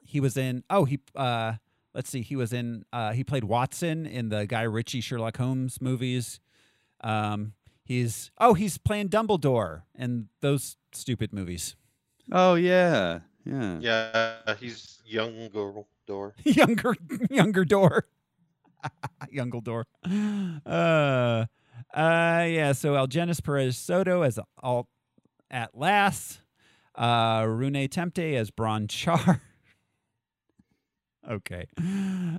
he was in. Oh, he. Uh, let's see. He was in. Uh, he played Watson in the Guy Ritchie Sherlock Holmes movies. Um, he's. Oh, he's playing Dumbledore in those stupid movies. Oh yeah. Yeah. Yeah, he's young girl door. younger younger door younger door uh uh yeah so algenis perez soto as alt atlas uh rune temte as bron char okay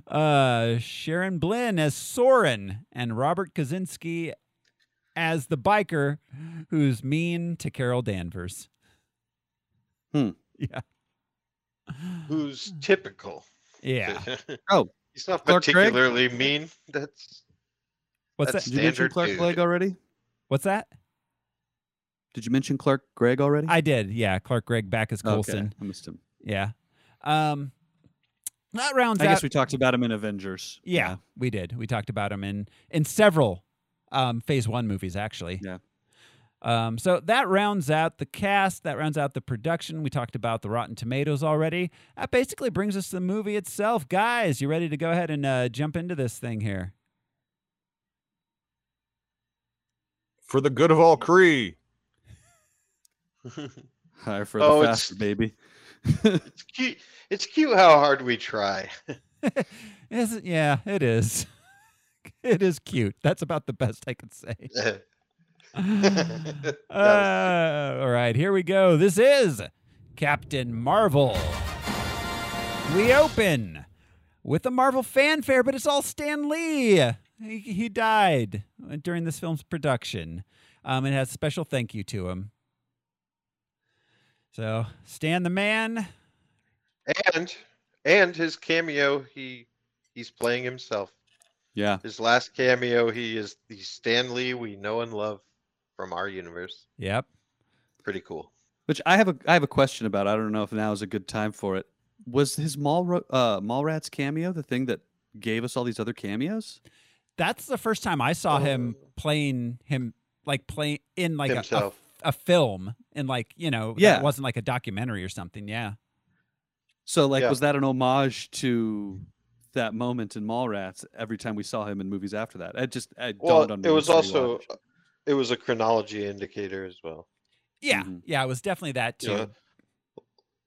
uh sharon blynn as soren and robert kazinsky as the biker who's mean to carol danvers Hmm. yeah Who's typical. yeah Oh, he's not Clark Gregg? particularly mean. That's what's That's that Did you mention Clark dude. Gregg already? what's that Did you mention Clark Gregg already? I did, yeah. Clark Gregg back as Okay, Coulson. I missed him. Yeah. Um that rounds I out guess we talked about him in Avengers. Yeah, we did. We talked about him in in several um phase one movies actually. Yeah. Um so that rounds out the cast, that rounds out the production. We talked about the Rotten Tomatoes already. That basically brings us to the movie itself. Guys, you ready to go ahead and uh, jump into this thing here? For the good of all Kree. Higher for Oh, the it's- faster, baby. It's cute. It's cute how hard we try. Is it? Yeah, it is. it is cute. That's about the best I can say. Uh, all right, here we go. This is Captain Marvel. We open with a Marvel fanfare, but it's all Stan Lee. He, he died during this film's production. Um, it has a special thank you to him. So, Stan the man. and and his cameo, he he's playing himself. yeah. His last cameo, he is the Stan Lee we know and love from our universe. Yep. Pretty cool. Which I have a I have a question about. I don't know if now is a good time for it. Was his Mall uh, Mallrats cameo the thing that gave us all these other cameos? That's the first time I saw him Oh. playing him like playing in like a, a, a film in like you know that Yeah. wasn't like a documentary or something. Yeah. So like, Yeah. was that an homage to that moment in Mallrats? Every time we saw him in movies after that, it just it Well, dawned on me it was also rewatch. it was a chronology indicator as well. Yeah, Mhm. yeah, it was definitely that too. You know,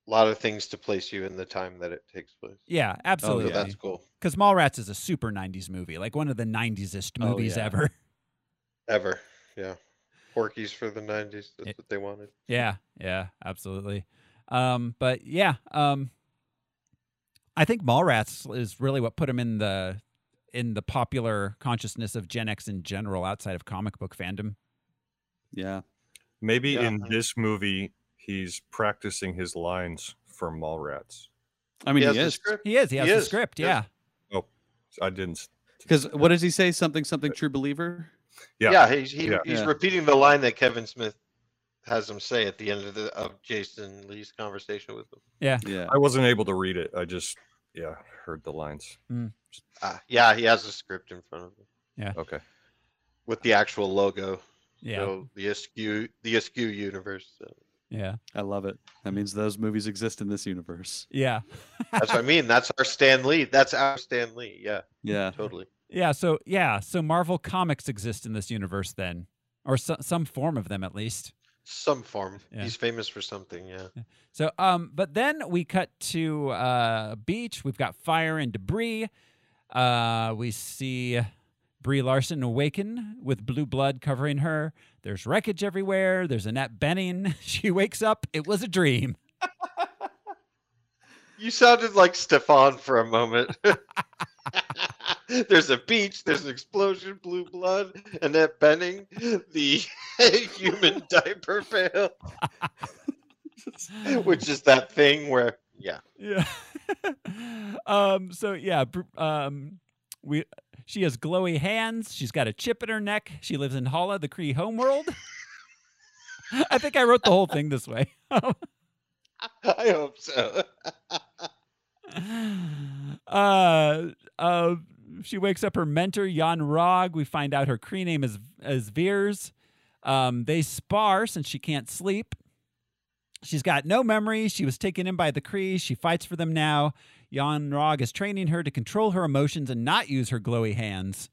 a lot of things to place you in the time that it takes place. Yeah, So absolutely. that's cool. Because Mallrats is a super '90s movie, like one of the '90s-est Oh, movies yeah. ever. Ever. Yeah. Porky's for the 90s. That's It- what they wanted. Yeah, yeah, absolutely. Um, but yeah, um, I think Mallrats is really what put him in the in the popular consciousness of Gen X in general, outside of comic book fandom. Yeah. Maybe Yeah. in this movie, he's practicing his lines for Mallrats. I mean, he he, has the is. script. He is. He has He the is, script. yes. Yeah. I didn't. Because what does he say? Something, something, true believer? Yeah. Yeah, he's he, Yeah. he's Yeah. repeating the line that Kevin Smith has him say at the end of the of Jason Lee's conversation with him. Yeah. yeah. I wasn't able to read it. I just, yeah, heard the lines. Ah, yeah, he has a script in front of him Yeah. Okay. with the actual logo. Yeah. So the Askew the Askew universe. So. Yeah. I love it. That means those movies exist in this universe. Yeah. That's what I mean. That's our Stan Lee. That's our Stan Lee. Yeah, Yeah. totally. Yeah. So yeah. So Marvel comics exist in this universe then, or so, some form of them at least. Some form. Yeah. He's famous for something. Yeah. So, um, but then we cut to uh, a beach. We've got fire and debris. Uh, we see Brie Larson awaken with blue blood covering her. There's wreckage everywhere. There's Annette Bening. She wakes up. It was a dream. You sounded like Stefan for a moment. there's a beach, there's an explosion, blue blood, Annette Bening, the human diaper fail, which is that thing where, yeah, Yeah. um. So yeah. Um. We. She has glowy hands. She's got a chip in her neck. She lives in Hala, the Kree homeworld. I think I wrote the whole thing this way. I hope so. uh, uh, she wakes up her mentor Yon Rogg. We find out her Kree name is is Vers. Um, they spar since she can't sleep. She's got no memory. She was taken in by the Kree. She fights for them now. Yon Rogg is training her to control her emotions and not use her glowy hands.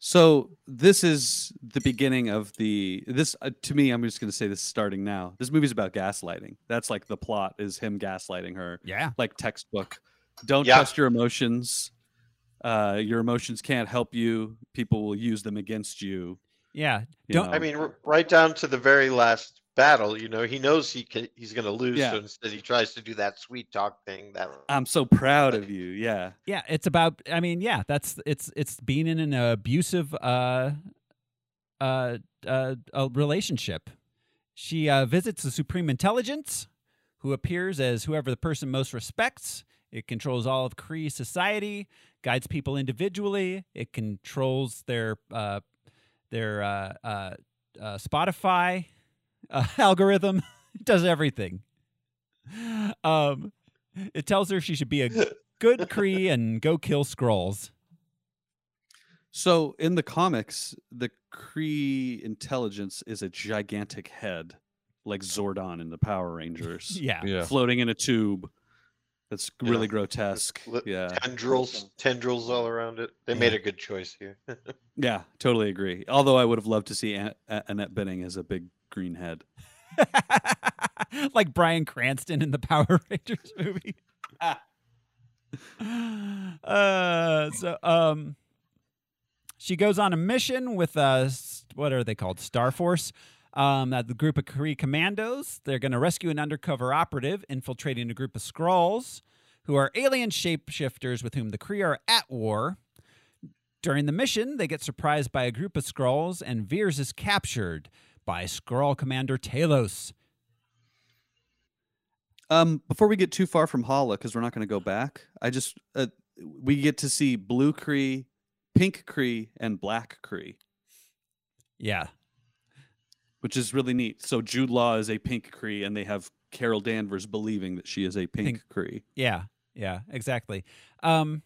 So this is the beginning of the this uh, to me. I'm just going to say this starting now. This movie's about gaslighting. That's like the plot is him gaslighting her, Yeah. like textbook. Don't Yeah. trust your emotions. Uh, your emotions can't help you. People will use them against you. Yeah. you Don't- know. I mean, r- right down to the very last battle, you know, he knows he can, he's going to lose, Yeah. so instead he tries to do that sweet talk thing. That I'm so proud of you. Yeah. Yeah, it's about. I mean, yeah, that's it's it's being in an abusive uh, uh, uh, a relationship. She uh, visits the supreme intelligence, who appears as whoever the person most respects. It controls all of Kree society, guides people individually. It controls their uh, their uh, uh, uh, Spotify uh, algorithm. it does everything. Um, it tells her she should be a good Kree and go kill Skrulls. So in the comics, the Kree intelligence is a gigantic head, like Zordon in the Power Rangers, Yeah. Yeah. floating in a tube. That's really Yeah. grotesque. li- Yeah. tendrils, tendrils all around it. They made a good choice here. Yeah, totally agree. Although I would have loved to see An- Annette Bening as a big green head. like Bryan Cranston in the Power Rangers movie. uh, so um, she goes on a mission with uh, what are they called? Star Force. Um, uh, the group of Kree commandos. They're going to rescue an undercover operative infiltrating a group of Skrulls, who are alien shapeshifters with whom the Kree are at war. During the mission, they get surprised by a group of Skrulls, and Vers is captured by Skrull Commander Talos. Um, before we get too far from Hala, because we're not going to go back, I just uh, we get to see blue Kree, pink Kree, and black Kree, Yeah. Which is really neat. So Jude Law is a pink Kree, and they have Carol Danvers believing that she is a pink, Pink. Kree. Yeah, yeah, exactly. Um,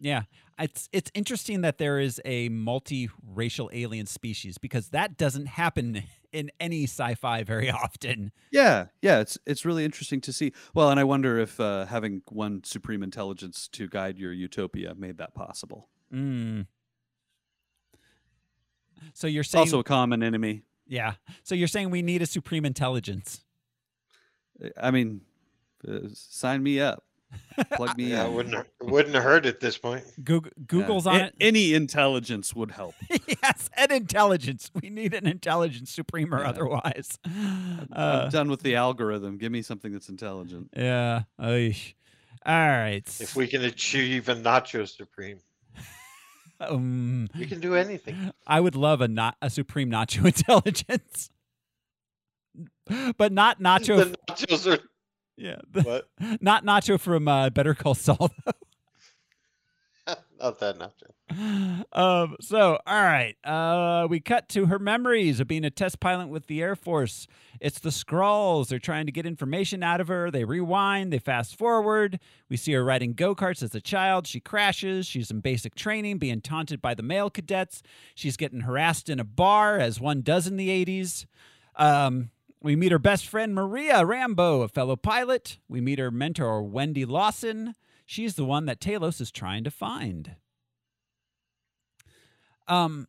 yeah, it's it's interesting that there is a multi-racial alien species because that doesn't happen in any sci-fi very often. Yeah, yeah, it's it's really interesting to see. Well, and I wonder if uh, having one supreme intelligence to guide your utopia made that possible. Mm. So you're saying, also a common enemy. Yeah. So you're saying we need a supreme intelligence. I mean, uh, sign me up. Plug me Yeah, in. wouldn't wouldn't hurt at this point. Google, Google's A- on it. Any intelligence would help. yes, and intelligence. We need an intelligence, supreme or Yeah. otherwise. Uh, I'm done with the algorithm. Give me something that's intelligent. yeah. Oish. All right. If we can achieve a Nacho Supreme, um, we can do anything. I would love a not a supreme nacho intelligence, but not nacho. The nachos are yeah, what? not nacho from uh, Better Call Saul. Not that nacho. um, so, all right. Uh, we cut to her memories of being a test pilot with the Air Force. It's the Skrulls. They're trying to get information out of her. They rewind, they fast forward. We see her riding go karts as a child. She crashes. She's in basic training, being taunted by the male cadets. She's getting harassed in a bar, as one does in the 80s. Um, we meet her best friend, Maria Rambeau, a fellow pilot. We meet her mentor, Wendy Lawson. She's the one that Talos is trying to find. Um,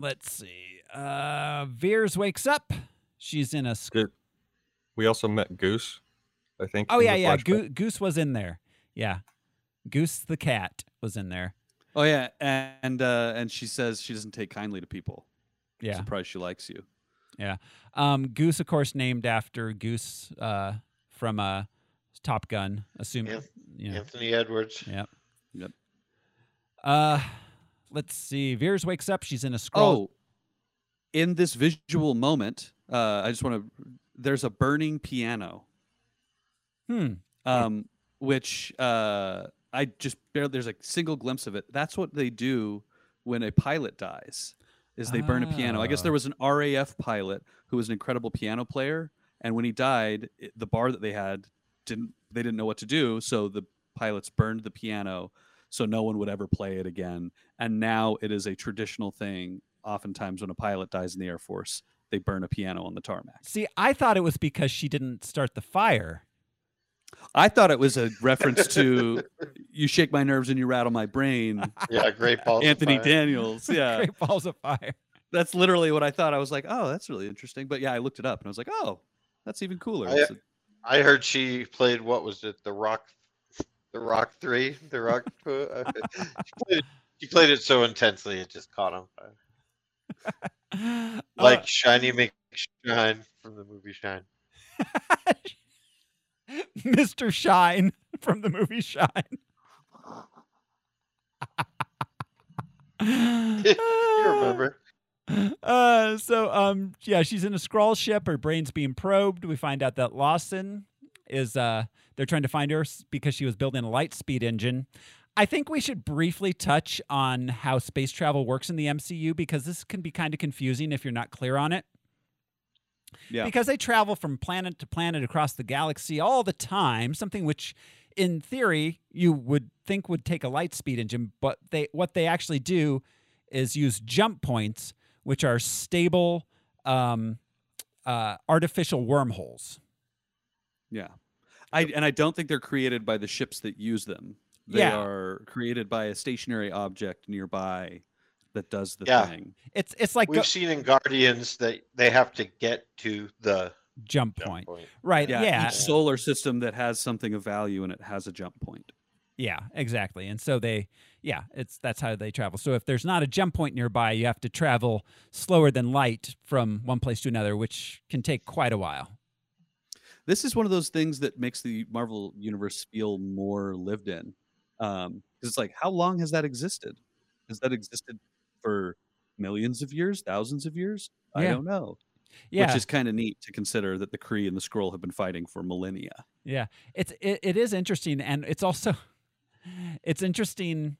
let's see. Uh, Vers wakes up. She's in a. Sc- we also met Goose, I think. oh yeah, yeah. flashback. Goo- Goose was in there. Yeah, Goose the cat was in there. Oh yeah, and uh, and she says she doesn't take kindly to people. I'm Yeah. surprised she likes you. Yeah, um, Goose, of course, named after Goose uh, from uh, Top Gun. Assuming. Yeah. Yeah. Anthony Edwards. Yep. Yep. Uh, let's see. Vers wakes up. She's in a Skrull. Oh, in this visual moment, uh, I just want to. There's a burning piano, Hmm. um, which uh, I just barely. There's a single glimpse of it. That's what they do when a pilot dies. Is they burn a piano. I guess Oh. there was an RAF pilot who was an incredible piano player, and when he died, it, the bar that they had didn't. They didn't know what to do, so the pilots burned the piano so no one would ever play it again. And now it is a traditional thing. Oftentimes, when a pilot dies in the Air Force, they burn a piano on the tarmac. See, I thought it was because she didn't start the fire. I thought it was a reference to "You Shake My Nerves and You Rattle My Brain." Yeah, great balls. of Anthony fire. Daniels. Yeah, Great balls of fire. that's literally what I thought. I was like, "Oh, that's really interesting." But yeah, I looked it up and I was like, "Oh, that's even cooler." I- It's a- I heard she played what was it? The Rock, the Rock Three, the Rock. Uh, she, played it, she played it so intensely it just caught on fire. Uh, Like Shiny McShine from the movie Shine. Mr. Shine from the movie Shine. you remember? Uh, so um, yeah, she's in a Skrull ship. Her brain's being probed. We find out that Lawson is uh, they're trying to find her because she was building a light speed engine. I think we should briefly touch on how space travel works in the MCU because this can be kind of confusing if you're not clear on it. Yeah. Because they travel from planet to planet across the galaxy all the time, something which in theory you would think would take a light speed engine, but they what they actually do is use jump points, which are stable um, uh, artificial wormholes. yeah, I and I don't think they're created by the ships that use them. They Yeah. are created by a stationary object nearby that does the Yeah. thing. It's it's like We've go- seen in Guardians that they have to get to the jump jump point, point. right? Yeah, Yeah, each solar system that has something of value and it has a jump point. Yeah, exactly. And so they, yeah, it's that's how they travel. So if there's not a jump point nearby, you have to travel slower than light from one place to another, which can take quite a while. This is one of those things that makes the Marvel universe feel more lived in. Um, 'cause it's like, how long has that existed? Has that existed for millions of years, thousands of years? I don't know. Yeah, Which is kind of neat to consider that the Kree and the Skrull have been fighting for millennia. yeah. It's it, it is interesting, and it's also it's interesting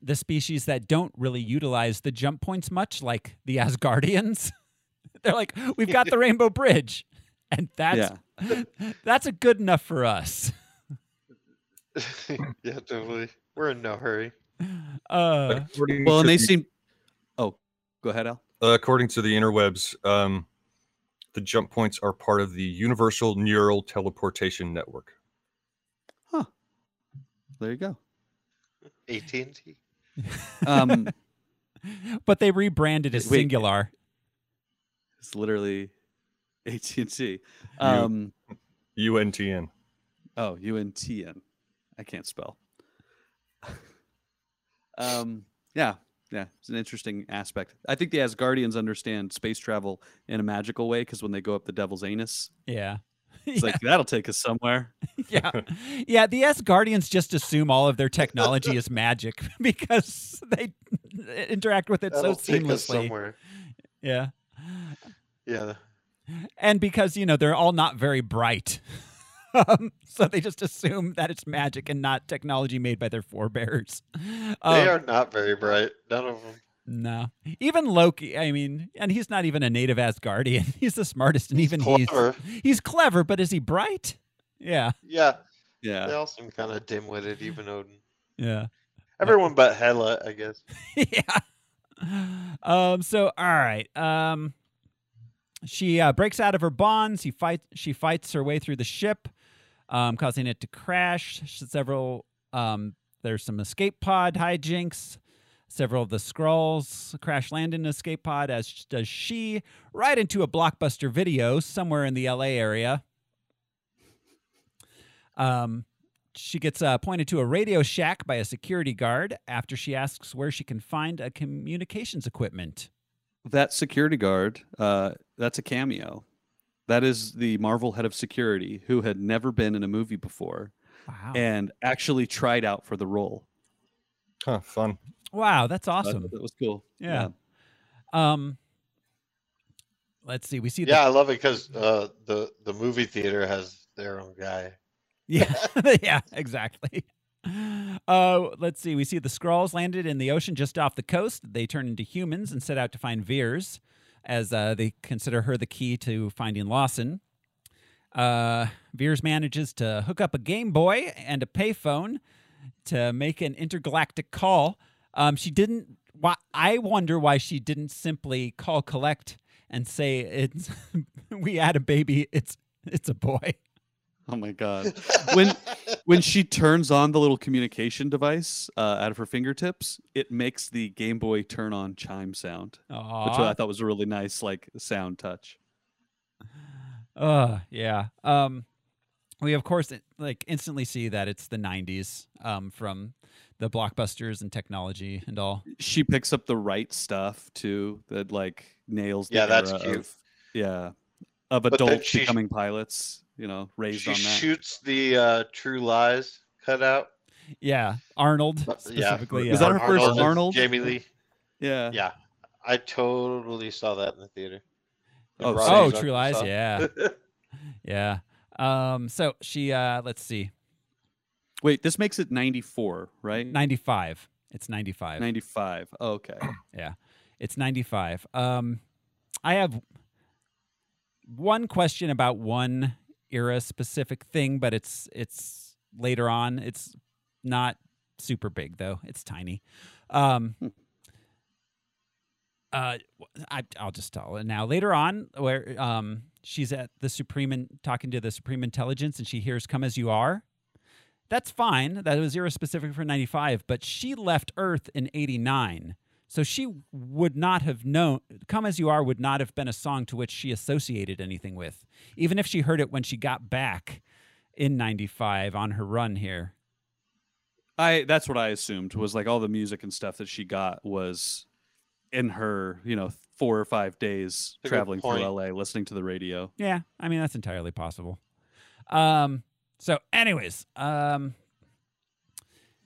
the species that don't really utilize the jump points much, like the Asgardians. They're like, we've got the Rainbow Bridge, and that's yeah. that's a good enough for us. yeah, totally. We're in no hurry. Uh, Well, and they seem. Oh, go ahead, Al. uh, according to the interwebs, um, the jump points are part of the Universal Neural Teleportation Network. There you go. AT&T. Um, but they rebranded as Wait. Singular. it's literally AT and T. Um, UNTN. oh, UNTN. I can't spell. um, yeah, yeah, it's an interesting aspect. I think the Asgardians understand space travel in a magical way because when they go up the Devil's Anus, Yeah. it's like that'll take us somewhere. yeah. Yeah. The Asgardians just assume all of their technology is magic because they interact with it That'll so take us seamlessly. somewhere. Yeah. Yeah. And because, you know, they're all not very bright. um, so they just assume that it's magic and not technology made by their forebears. They Um, are not very bright. None of them. No. Even Loki, I mean, and he's not even a native Asgardian. He's the smartest and even Clever. he's he's clever, but is he bright? Yeah. Yeah. Yeah, They all seem kind of dim-witted, even Odin. Yeah. Everyone but Hela, I guess. yeah. Um so all right. Um she uh, breaks out of her bonds. He fight she fights her way through the ship, um, causing it to crash. Several um there's some escape pod hijinks. Several of the Skrulls crash land in an escape pod, as does she, right into a blockbuster video somewhere in the LA area. Um, she gets uh, pointed to a Radio Shack by a security guard after she asks where she can find a communications equipment. that security guard. Uh, that's a cameo. That is the Marvel head of security who had never been in a movie before Wow. and actually tried out for the role. Huh, fun. Wow, that's awesome. that was cool. Yeah. Um let's see. We see Yeah, I love it because uh, the the movie theater has their own guy. Yeah. yeah, exactly. Uh let's see. We see the Skrulls landed in the ocean just off the coast. They turn into humans and set out to find Vers as uh, they consider her the key to finding Lawson. Uh, Vers manages to hook up a Game Boy and a payphone to make an intergalactic call. Um, she didn't. Why, I wonder why she didn't simply call collect and say it's we had a baby. It's it's a boy. Oh my god. When when she turns on the little communication device uh, out of her fingertips, it makes the Game Boy turn on chime sound, which I thought was a really nice like sound touch. Uh, yeah. Um, we of course like instantly see that it's the '90s um, from the blockbusters and technology and all. She picks up the right stuff too that like nails the Yeah, that's era cute. Of, yeah. Of then adults she- becoming pilots, you know, raised She on that. shoots the uh, True Lies cutout. Yeah, Arnold But- specifically. Was yeah. that her first Arnold? Jamie Lee. yeah. Yeah, I totally saw that in the theater. In Oh, Oh, True Lies. Yeah, yeah. Um, so she, uh, let's see, Wait, this makes it 94, right? 95. It's 95. 95. Oh, okay. Yeah, it's 95. Um, I have one question about one era specific thing, but it's it's later on. It's not super big though. It's tiny. Um, uh, I, I'll just tell it now. Later on, where um, she's at the Supreme and talking to the Supreme Intelligence, and she hears "Come as you are." That's fine. That was era specific for '95, but she left Earth in '89. So she would not have known Come As You Are would not have been a song to which she associated anything with, even if she heard it when she got back in 95 on her run here. I that's what I assumed was like all the music and stuff that she got was in her, you know, four or five days a traveling through. LA listening to the radio. Yeah, I mean that's entirely possible. Um so anyways, um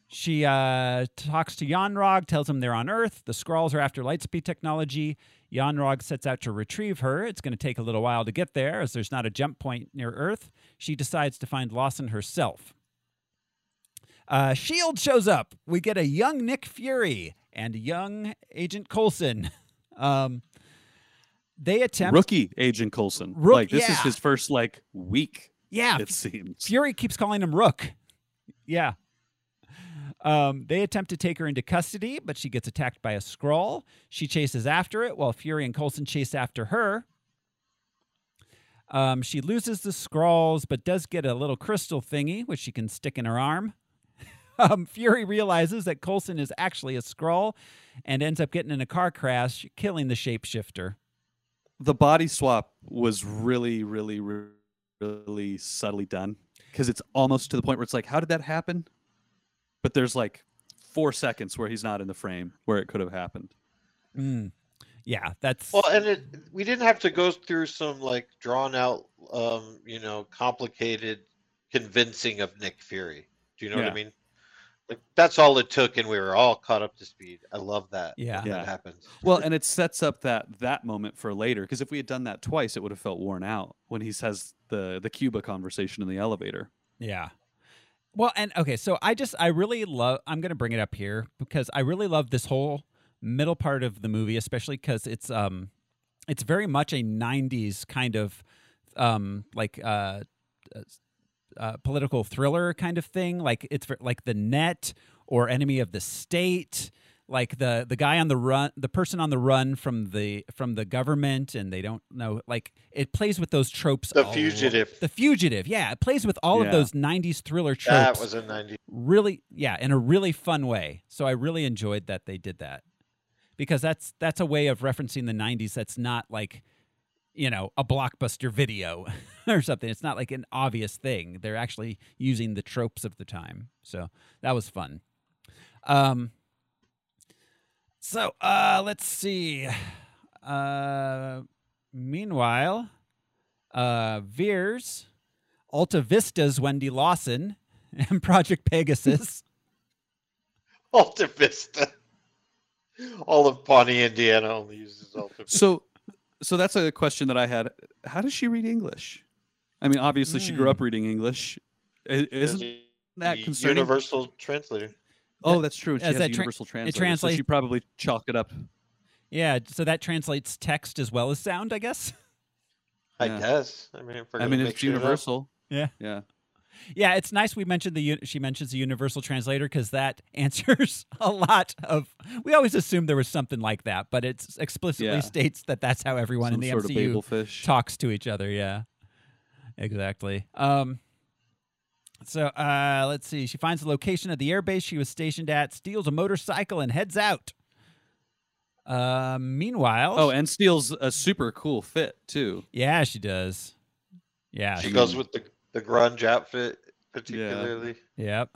she uh, talks to Yon Rogg, tells him they're on Earth. The Skrulls are after lightspeed technology. Yon Rogg sets out to retrieve her. It's going to take a little while to get there, as there's not a jump point near Earth. She decides to find Lawson herself. Uh, Shield shows up. We get a young Nick Fury and young Agent Coulson. Um, they attempt. Rookie Agent Coulson. Rook- like this is his first like week, yeah, it seems. Fury keeps calling him Rook. Yeah. Um, they attempt to take her into custody, but she gets attacked by a Skrull. She chases after it while Fury and Coulson chase after her. Um, she loses the Skrulls, but does get a little crystal thingy, which she can stick in her arm. um, Fury realizes that Coulson is actually a Skrull and ends up getting in a car crash, killing the shapeshifter. The body swap was really, really, re- really subtly done because it's almost to the point where it's like, how did that happen? But there's like four seconds where he's not in the frame where it could have happened. Mm. Yeah, that's Well, and it we didn't have to go through some like drawn out, um, you know, complicated convincing of Nick Fury. Do you know what I mean? Like that's all it took, and we were all caught up to speed. I love that. Yeah. when Yeah. that happens. Well, and it sets up that that moment for later because if we had done that twice, it would have felt worn out when he says the the Cuba conversation in the elevator. Yeah. Well, and okay, so I just I really love I'm going to bring it up here because I really love this whole middle part of the movie especially cuz it's um it's very much a 90s kind of um like uh, uh uh, political thriller kind of thing like it's like the net or enemy of the state like the the guy on the run the person on the run from the from the government and they don't know like it plays with those tropes The a Fugitive. the fugitive yeah. It plays with all of those 90s thriller tropes That was a 90s really yeah in a really fun way. So i really enjoyed that they did that because that's that's a way of referencing the 90s that's not like you know a blockbuster video or something. It's not like an obvious thing. They're actually using the tropes of the time. So that was fun. Um so uh let's see uh meanwhile uh vers alta vista's wendy lawson and project pegasus Alta Vista. All of Pawnee, Indiana, only uses Alta. Vista. So, so that's a question that I had. How does she read English? I mean, obviously she grew up reading English. Isn't that The concerning? Universal translator. Oh, that's true. She As has that a tra- universal it translator. so she probably chalked it up. Yeah, so that translates text as well as sound, I guess. I Yeah. guess. I mean, if we're I mean, it's shit up. universal. Yeah. Yeah. Yeah, it's nice we mentioned the she mentions the universal translator because that answers a lot of. We always assumed there was something like that, but it explicitly Yeah. states that that's how everyone Some in the sort MCU of talks to each other. Yeah, exactly. Um, so uh, let's see. She finds the location of the airbase she was stationed at, steals a motorcycle, and heads out. Uh, meanwhile, Oh, and steals a super cool fit too. yeah, she does. Yeah, She I goes with the the grunge outfit, particularly. Yep.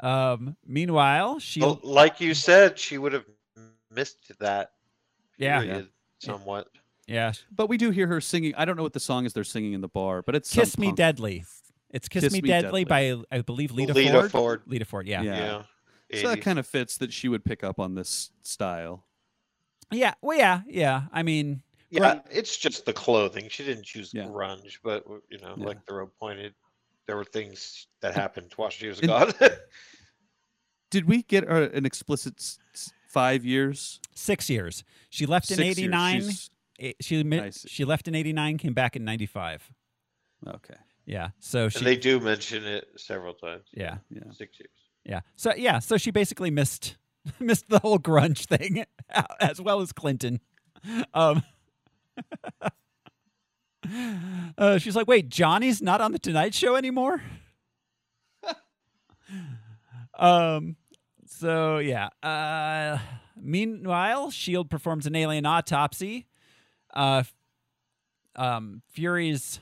Um, meanwhile, she Well, like you said, she would have missed that. Yeah. Period, somewhat. yeah But we do hear her singing. I don't know what the song is they're singing in the bar, but it's some Kiss Me punk- Deadly. It's Kiss, Kiss Me, Me Deadly, Deadly. by I believe Lita, Lita Ford. Ford. Lita Ford, yeah. Yeah. yeah. Yeah. So that kind of fits that she would pick up on this style. Yeah. Well, yeah, yeah. I mean, Yeah, it's just the clothing. She didn't choose Yeah. grunge, but you know, Yeah. like the road pointed, there were things that happened while she was And- gone. Did we get uh, an explicit s- s- five years? six years. She left in Six years. '89. Eh, She mi- I see. she left in '89, came back in '95. Okay. Yeah. So she. and they do mention it several times. yeah. Yeah. Six years. Yeah. So yeah. So she basically missed missed the whole grunge thing, as well as Clinton. Um. uh, she's like, wait, Johnny's not on the Tonight Show anymore. um. So yeah. Uh. Meanwhile, Shield performs an alien autopsy. Uh. Um. Fury's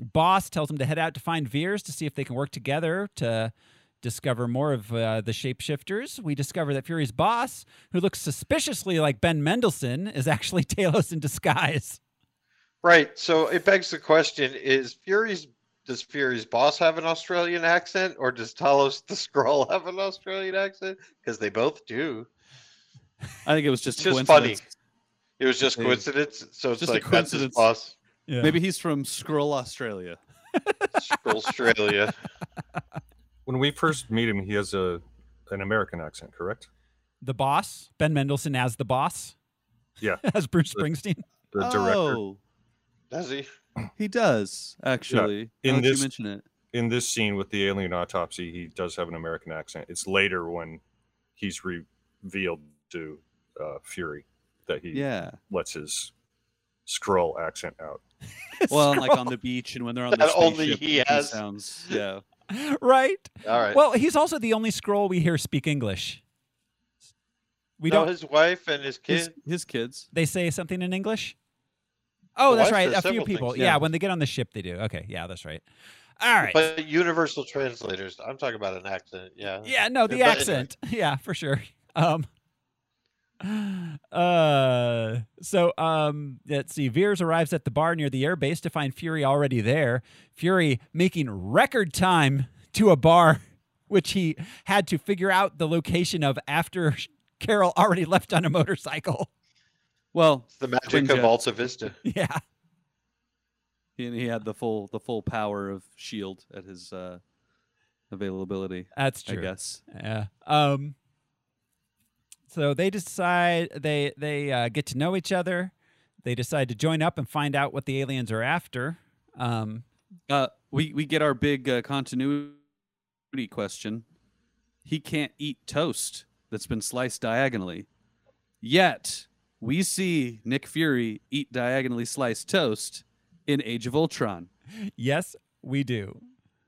boss tells him to head out to find Vers to see if they can work together to discover more of uh, the shapeshifters. We discover that Fury's boss, who looks suspiciously like Ben Mendelsohn, is actually Talos in disguise. Right. So it begs the question: Is Fury's does Fury's boss have an Australian accent, or does Talos the Skrull have an Australian accent? Because they both do. I think it was just It's just funny. It was just coincidence. So it's just a like that's his coincidence. boss. Yeah. Maybe he's from Skrull, Australia. Skrull Australia. When we first meet him, he has a an American accent, correct? the boss, Ben Mendelsohn as the boss, Yeah, as Bruce Springsteen. the director. Oh, Does he? he does actually. in now you this- mention it. In this scene with the alien autopsy, he does have an American accent. It's later when he's revealed to uh, Fury that he Yeah. lets his Skrull accent out. Well, like on the beach and when they're on the That only he has. sounds. Yeah. right? All right. Well, he's also the only Skrull we hear speak English. We no, don't. his wife and his kid. His, his kids. They say something in English. Oh, The that's wife right. A few people. things, yeah. yeah. when they get on the ship, they do. Okay, yeah, that's right. All right. But universal translators. I'm talking about an accent. Yeah. yeah, no, the But anyway. accent. Yeah, for sure. Um. Uh. So, um. Let's see. Vers arrives at the bar near the airbase to find Fury already there. Fury making record time to a bar, which he had to figure out the location of after Carol already left on a motorcycle. Well, It's the magic Twin of jets. Alta Vista. Yeah. he, he had the full the full power of Shield at his uh, availability. That's I true. guess. Yeah. Um. So they decide they they uh, get to know each other. They decide to join up and find out what the aliens are after. Um. Uh, we we get our big uh, continuity question. He can't eat toast that's been sliced diagonally. Yet we see Nick Fury eat diagonally sliced toast in Age of Ultron. Yes, we do.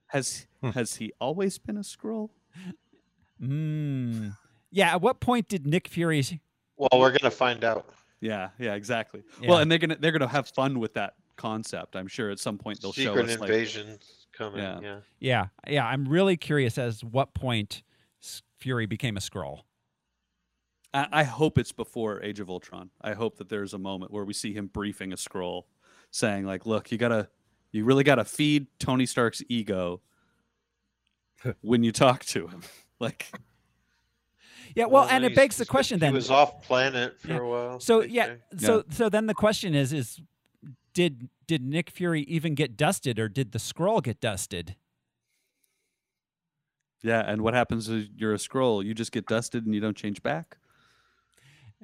Has has he always been a Skrull? Mm. Yeah. At what point did Nick Fury? Well, we're gonna find out. Yeah, yeah, exactly. Yeah. Well, and they're gonna they're gonna have fun with that concept. I'm sure at some point they'll show Secret us like invasions coming. Yeah. Yeah. Yeah. Yeah. I'm really curious as what point Fury became a Skrull. I, I hope it's before Age of Ultron. I hope that there's a moment where we see him briefing a Skrull, saying like, "Look, you gotta, you really gotta feed Tony Stark's ego when you talk to him." Like, Yeah. Well, Uh, and it begs the question he then. He was off planet for Yeah. a while. So they yeah, say. so so then the question is is did did Nick Fury even get dusted or did the Skrull get dusted? yeah, and what happens is you're a Skrull? You just get dusted and you don't change back.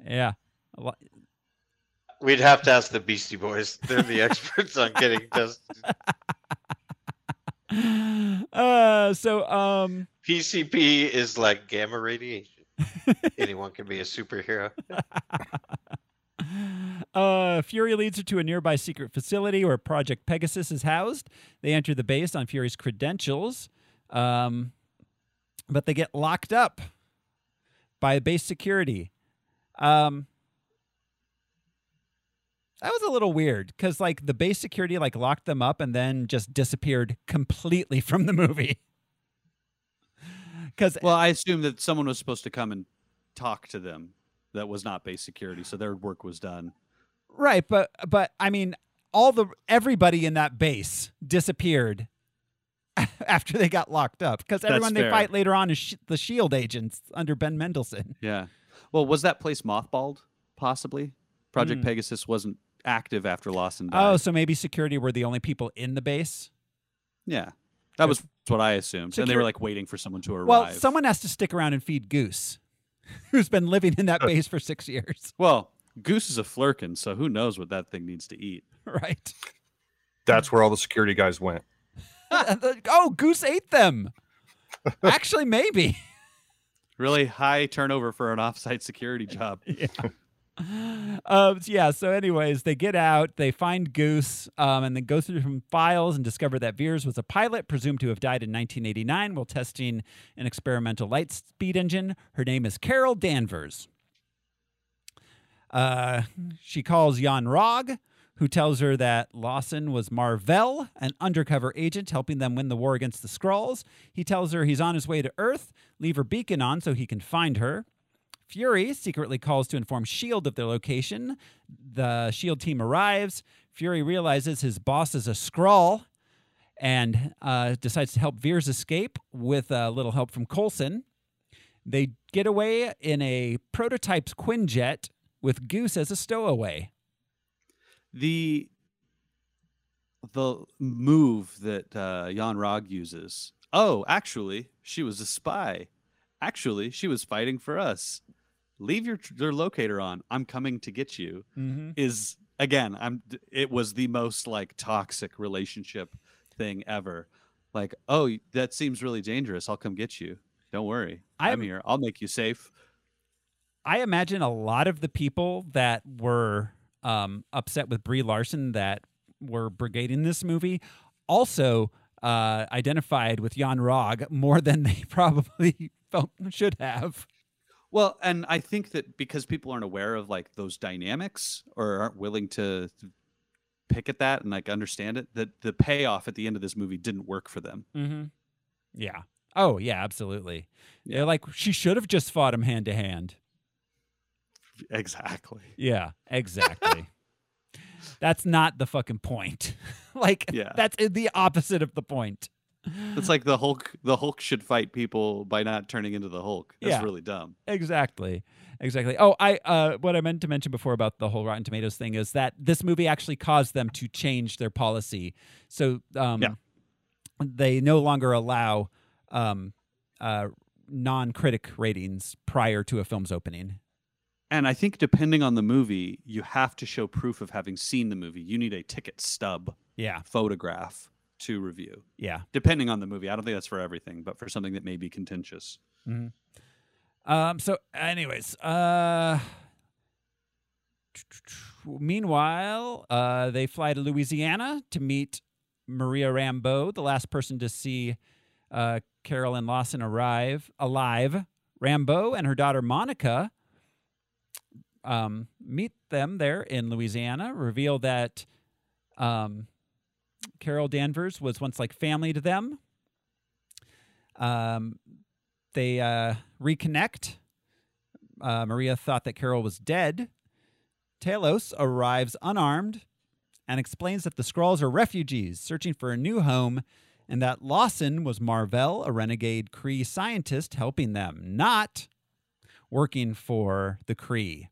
Yeah. A lo- We'd have to ask the Beastie Boys. They're the experts on getting dusted. Uh so um PCP is like gamma radiation. Anyone can be a superhero. uh Fury leads her to a nearby secret facility where Project Pegasus is housed. They enter the base on Fury's credentials. Um but they get locked up by base security. Um That was a little weird cuz like the base security like locked them up and then just disappeared completely from the movie. Cuz Well, I assume that someone was supposed to come and talk to them. That was not base security, so their work was done. Right, but but I mean, all the everybody in that base disappeared after they got locked up because everyone they fight later on is sh- the Shield agents under Ben Mendelsohn. Yeah. Well, was that place mothballed? Possibly. Project Hmm. Pegasus wasn't active after Lawson Oh, so maybe security were the only people in the base. yeah. That was what I assumed. and they were like waiting for someone to arrive. Well, someone has to stick around and feed Goose, who's been living in that base for six years. Well, Goose is a Flerken, so who knows what that thing needs to eat. Right? That's where all the security guys went. oh, Goose ate them. Actually, maybe. Really high turnover for an offsite security job. Um, yeah. So, anyways, they get out, they find Goose, um, and then go through some files and discover that Vers was a pilot presumed to have died in 1989 while testing an experimental light speed engine. Her name is Carol Danvers. Uh, she calls Yon Rogg, who tells her that Lawson was Mar-Vell, an undercover agent helping them win the war against the Skrulls. He tells her he's on his way to Earth, leave her beacon on so he can find her. Fury secretly calls to inform S.H.I.E.L.D. of their location. The S.H.I.E.L.D. team arrives. Fury realizes his boss is a Skrull and uh, decides to help Vers escape with a little help from Coulson. They get away in a prototype's Quinjet with Goose as a stowaway. The the move that uh, Yon Rogg uses. Oh, actually, she was a spy. Actually, she was fighting for us. Leave your your locator on. I'm coming to get you. Mm-hmm. Is again, I'm. It was the most like toxic relationship thing ever. Like, oh, that seems really dangerous. I'll come get you. Don't worry. I'm, I'm- here. I'll make you safe. I imagine a lot of the people that were um, upset with Brie Larson that were brigading this movie also uh, identified with Yon Rogg more than they probably felt should have. Well, and I think that because people aren't aware of like those dynamics or aren't willing to pick at that and like understand it, that the payoff at the end of this movie didn't work for them. Mm-hmm. Yeah. Oh yeah, absolutely. Yeah. Like she should have just fought him hand to hand. Exactly. Yeah, exactly. that's not the fucking point. like Yeah. that's the opposite of the point. It's like the Hulk. The Hulk should fight people by not turning into the Hulk. That's Yeah. really dumb. Exactly. Exactly. Oh, I uh what I meant to mention before about the whole Rotten Tomatoes thing is that this movie actually caused them to change their policy. So um Yeah. they no longer allow um uh non-critic ratings prior to a film's opening. And I think depending on the movie, you have to show proof of having seen the movie. You need a ticket stub Yeah. photograph to review. Yeah. Depending on the movie, I don't think that's for everything, but for something that may be contentious. Um. So, anyways, uh, meanwhile, uh, they fly to Louisiana to meet Maria Rambeau, the last person to see uh, Carol and Lawson arrive alive. Rambeau and her daughter Monica um, meet them there in Louisiana. Reveal that um, Carol Danvers was once like family to them. Um, they uh, reconnect. Uh, Maria thought that Carol was dead. Talos arrives unarmed and explains that the Skrulls are refugees searching for a new home and that Lawson was Mar-Vell, a renegade Kree scientist helping them, not working for the Kree.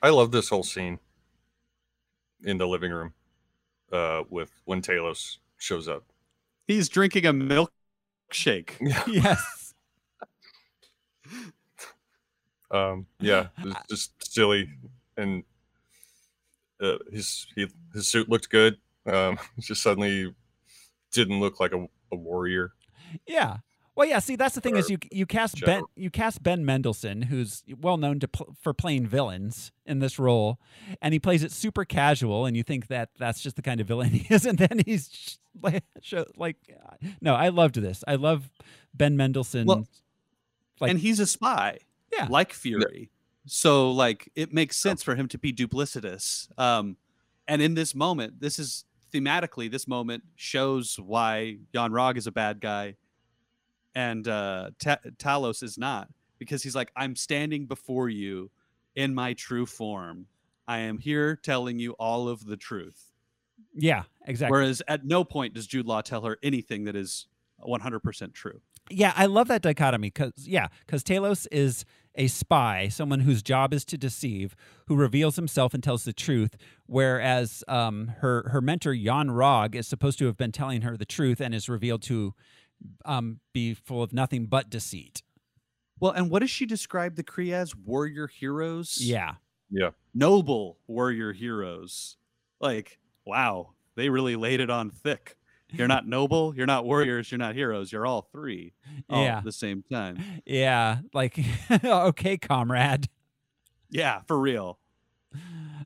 I love this whole scene in the living room uh, with when Talos shows up. He's drinking a milkshake. yes. Um, yeah, it's just silly, and uh, his he, his suit looked good. Um, just suddenly didn't look like a, a warrior. Yeah. Well, yeah. See, that's the thing is you you cast Ben general. you cast Ben Mendelsohn, who's well known to pl- for playing villains in this role, and he plays it super casual, and you think that that's just the kind of villain he is, and then he's just like, show, like no, I loved this. I love Ben Mendelsohn. Well, like- and he's a spy. Yeah. Like Fury. So like it makes sense for him to be duplicitous. Um and in this moment, this is thematically this moment shows why Yon Rogg is a bad guy and uh Ta- Talos is not because he's like I'm standing before you in my true form. I am here telling you all of the truth. yeah, exactly. Whereas at no point does Jude Law tell her anything that is 100% true. Yeah, I love that dichotomy because yeah, because Talos is a spy, someone whose job is to deceive, who reveals himself and tells the truth, whereas um, her her mentor Yon Rogg is supposed to have been telling her the truth and is revealed to um, be full of nothing but deceit. Well, and what does she describe the Kree as? Warrior heroes? Yeah, Yeah, Noble warrior heroes. Like, wow, they really laid it on thick. You're not noble, you're not warriors, you're not heroes, you're all three all Yeah. at the same time. yeah, like okay, comrade. Yeah, for real.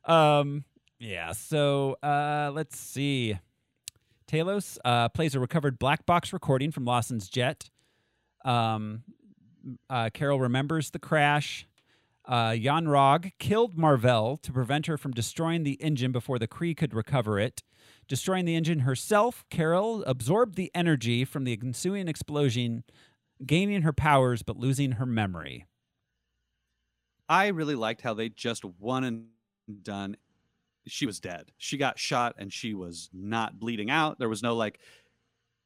Um, yeah. So uh, let's see. Talos uh, plays a recovered black box recording from Lawson's jet. Um, uh, Carol remembers the crash. Uh, Yon Rogg killed Mar-Vell to prevent her from destroying the engine before the Kree could recover it. Destroying the engine herself, Carol absorbed the energy from the ensuing explosion, gaining her powers but losing her memory. I really liked how they just one and done. She was dead. She got shot and she was not bleeding out. There was no like,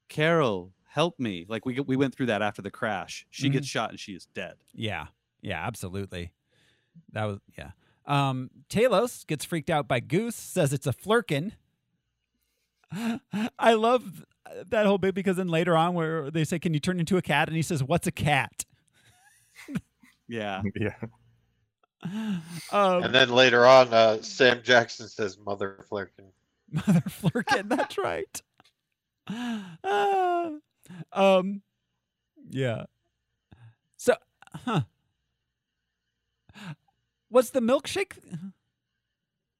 Carol, help me. Like we we went through that after the crash. She gets shot and she is dead. Yeah. Yeah, absolutely. That was yeah. Um Talos gets freaked out by Goose, says it's a Flerken. I love that whole bit because then later on where they say, Can you turn into a cat? And he says, What's a cat? Yeah. yeah. Um, And then later on, uh, Sam Jackson says "Mother Flerken." Mother Flerken, that's right. Ah, um, yeah. So, huh? Was the milkshake?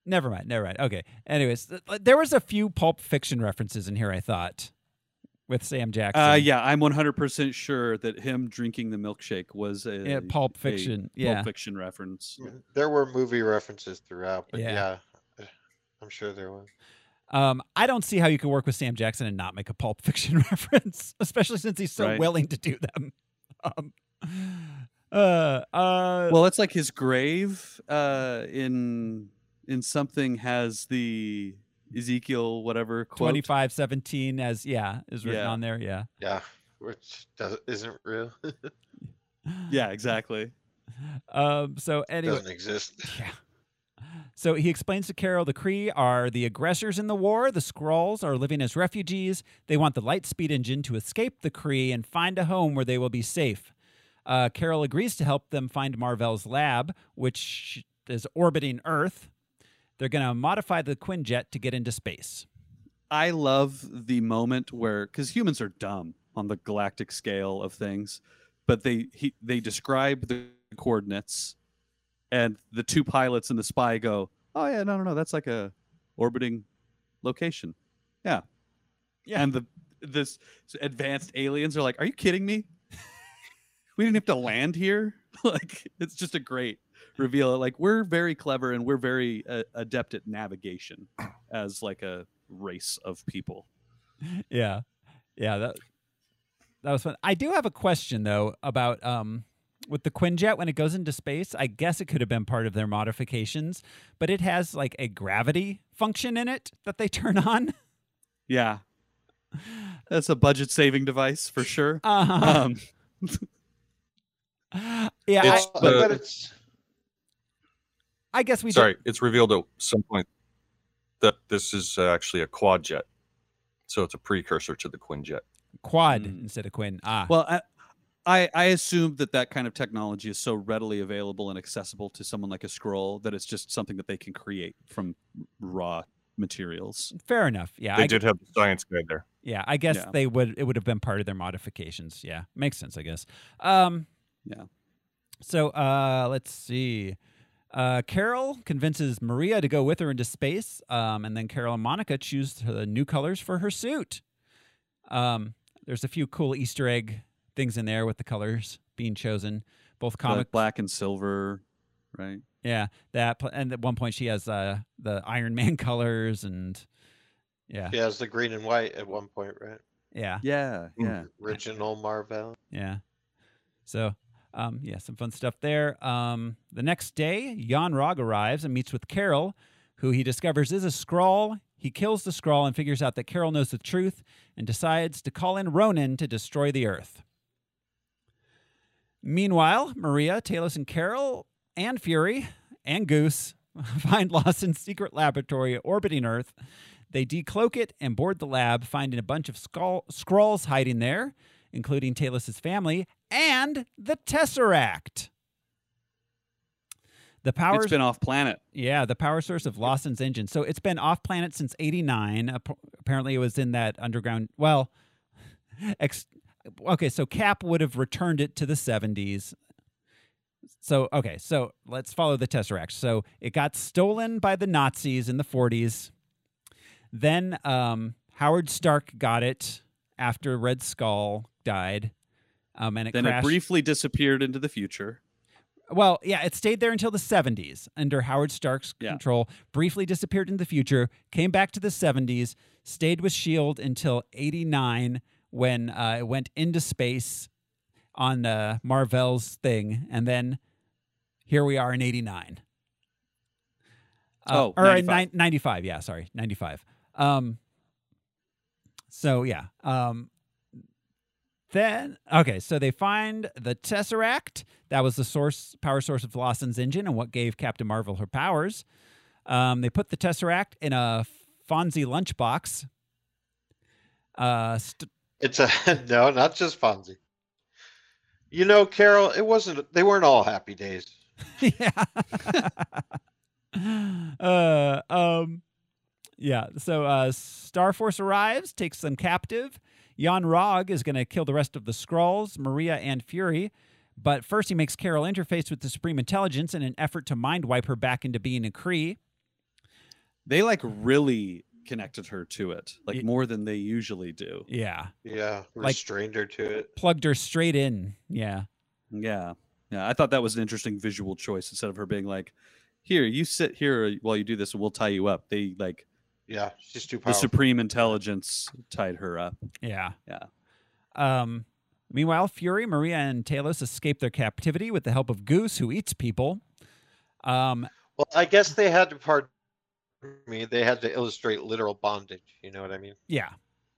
Never mind. Never mind. Okay. Anyways, th- there was a few Pulp Fiction references in here. I thought. With Sam Jackson. Uh, yeah, I'm 100% sure that him drinking the milkshake was a Yeah, Pulp a Fiction, yeah. Pulp Fiction reference. There were movie references throughout, but Yeah. yeah, I'm sure there was. Um, I don't see how you can work with Sam Jackson and not make a Pulp Fiction reference, especially since he's so Right. willing to do them. Um, uh, uh, Well, it's like his grave uh, in in something has the Ezekiel whatever quote. twenty five seventeen as yeah is written Yeah. on there. Yeah. Yeah, which does, isn't real. Yeah, exactly. Um. So anyway, Doesn't exist. Yeah. So he explains to Carol the Kree are the aggressors in the war. The Skrulls are living as refugees. They want the Lightspeed engine to escape the Kree and find a home where they will be safe. Uh, Carol agrees to help them find Mar-Vell's lab, which is orbiting Earth. They're going to modify the Quinjet to get into space. I love the moment where because humans are dumb on the galactic scale of things, but they he, they describe the coordinates, and the two pilots and the spy go, "Oh yeah, no, no, no, that's like a orbiting location." Yeah, Yeah. And the this advanced aliens are like, "Are you kidding me? we didn't have to land here." like it's just a great reveal. It. Like we're very clever and we're very uh, adept at navigation as like a race of people. Yeah, yeah. That that was fun. I do have a question though about um with the Quinjet when it goes into space. I guess it could have been part of their modifications, but it has like a gravity function in it that they turn on. Yeah. That's a budget saving device for sure. Uh-huh. Um, yeah, It's I, Uh, the- but it's I guess we. Sorry, it's revealed at some point that this is uh, actually a quad jet. So it's a precursor to the Quinjet. Did quad Mm. instead of Quinn. Ah, well, I, I I assume that that kind of technology is so readily available and accessible to someone like a Skrull that it's just something that they can create from raw materials. fair enough. Yeah, They I, did have the science guide there. yeah. I guess Yeah. they would. It would have been part of their modifications. Yeah, makes sense. I guess. Um, Yeah. So uh, let's see. Uh, Carol convinces Maria to go with her into space, um, and then Carol and Monica choose the new colors for her suit. Um, there's a few cool Easter egg things in there with the colors being chosen. Both Like comic, black and silver, right? yeah. That and at one point she has uh, the Iron Man colors, and yeah, she has the green and white at one point, right? yeah, Yeah, yeah. Original Marvel. Yeah. So, um, yeah, some fun stuff there. Um, the next day, Yon Rogg arrives and meets with Carol, who he discovers is a Skrull. He kills the Skrull and figures out that Carol knows the truth and decides to call in Ronan to destroy the Earth. Meanwhile, Maria, Talos, and Carol, and Fury, and Goose find Lawson's secret laboratory orbiting Earth. They decloak it and board the lab, finding a bunch of skull- Skrulls hiding there, including Talus's family and the Tesseract. The power It's been off planet. yeah, the power source of Lawson's engine. So it's been off planet since '89. Apparently, it was in that underground. Well, ex- okay, so Cap would have returned it to the '70s. So okay, so let's follow the Tesseract. So it got stolen by the Nazis in the '40s. Then um, Howard Stark got it after Red Skull died, um, and it Then crashed. it briefly disappeared into the future. Well, yeah, it stayed there until the 70s under Howard Stark's Yeah. control, briefly disappeared into the future, came back to the 70s, stayed with S.H.I.E.L.D. until 89 when uh, it went into space on uh, Mar-Vell's thing. And then here we are in 89. Uh, Oh, or in 95. ni- 95. Yeah, sorry, 95. Um, so, yeah. Um, then okay, so they find the Tesseract. That was the source power source of Lawson's engine and what gave Captain Marvel her powers. Um, they put the Tesseract in a Fonzie lunchbox. Uh, st- It's a no, not just Fonzie. You know, Carol, it wasn't. They weren't all happy days. yeah. uh, um, yeah. So uh, Star Force arrives, takes them captive. Yon Rogg is going to kill the rest of the Skrulls, Maria and Fury. But first, he makes Carol interface with the Supreme Intelligence in an effort to mind wipe her back into being a Kree. They like really connected her to it, like Ye- more than they usually do. Yeah. Yeah, Like- restrained her to it. Plugged her straight in. Yeah. Yeah. Yeah. I thought that was an interesting visual choice instead of her being like, here, you sit here while you do this and we'll tie you up. They like Yeah, she's too powerful. the supreme intelligence tied her up. Yeah. Yeah. Um, meanwhile, Fury, Maria, and Talos escape their captivity with the help of Goose, who eats people. Um, Well, I guess they had to part me. They had to illustrate literal bondage. You know what I mean? yeah.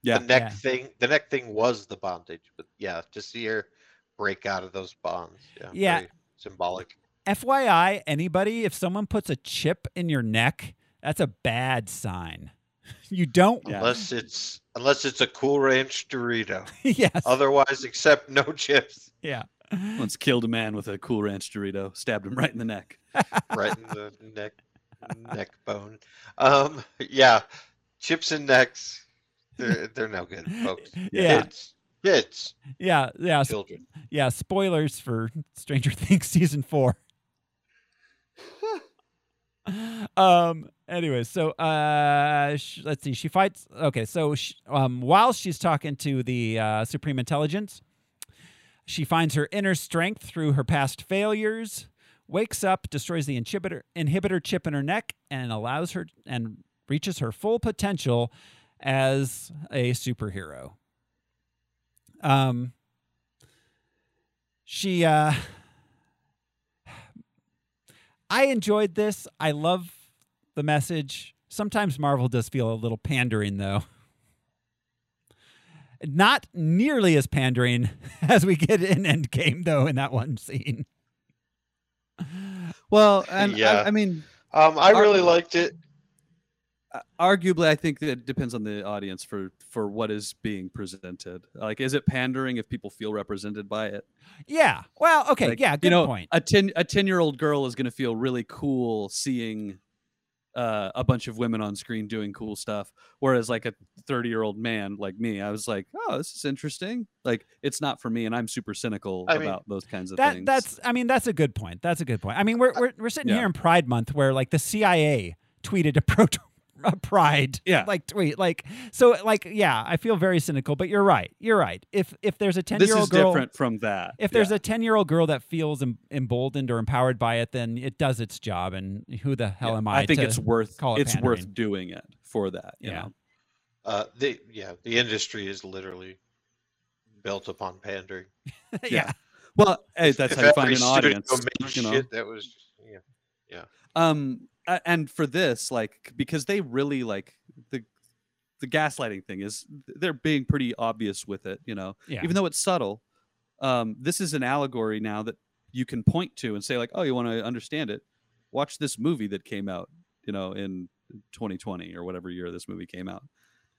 Yeah. The neck Yeah. thing. The neck thing was the bondage, but yeah, to see her break out of those bonds. Yeah. Yeah. symbolic. FYI, anybody, if someone puts a chip in your neck, that's a bad sign. You don't. Yeah. Unless it's unless it's a Cool Ranch Dorito. yes. Otherwise, accept no chips. yeah. Once killed a man with a Cool Ranch Dorito, stabbed him right in the neck. right in the neck neck bone. Um, yeah, chips and necks. They're they're no good, folks. Yeah. Kids, kids, Yeah. Yeah. children. Yeah. Spoilers for Stranger Things season four. Um. Anyway, so uh, sh- let's see. She fights. Okay, so sh- um, while she's talking to the uh, Supreme Intelligence, she finds her inner strength through her past failures. Wakes up, destroys the inhibitor inhibitor chip in her neck, and allows her and reaches her full potential as a superhero. Um. She uh I enjoyed this. I love the message. Sometimes Marvel does feel a little pandering though. Not nearly as pandering as we get in Endgame though in that one scene. Well, and Yeah. I, I mean, Um, I Are- really liked it. uh, arguably, I think that it depends on the audience for for what is being presented. Like, is it pandering if people feel represented by it? Yeah. Well, okay, Like, yeah, good you know, point. A ten a ten year old girl is going to feel really cool seeing uh, a bunch of women on screen doing cool stuff, whereas like a thirty year old man like me, I was like, oh, this is interesting. Like, it's not for me, and I'm super cynical I mean, about those kinds of That things. that's I mean that's a good point. That's a good point. I mean we're we're, we're sitting Yeah. here in Pride Month where like the CIA tweeted a pro a A pride Yeah. like tweet like so like yeah I feel very cynical but you're right you're right if if there's a ten year old girl different from that. if there's Yeah. a 10 year old girl that feels em- emboldened or empowered by it then it does its job and who the hell Yeah, am I I think to it's worth call it it's pandering. worth doing it for that. You Yeah. know? Uh, the yeah, the industry is literally built upon pandering. yeah Well, hey, that's If how you find every an audience. You know? shit that was yeah. Yeah. Um, a- and for this, like, because they really like the the gaslighting thing is they're being pretty obvious with it. You know, yeah even though it's subtle. Um, this is an allegory now that you can point to and say like, oh, you want to understand it? Watch this movie that came out, you know, in 2020 or whatever year this movie came out.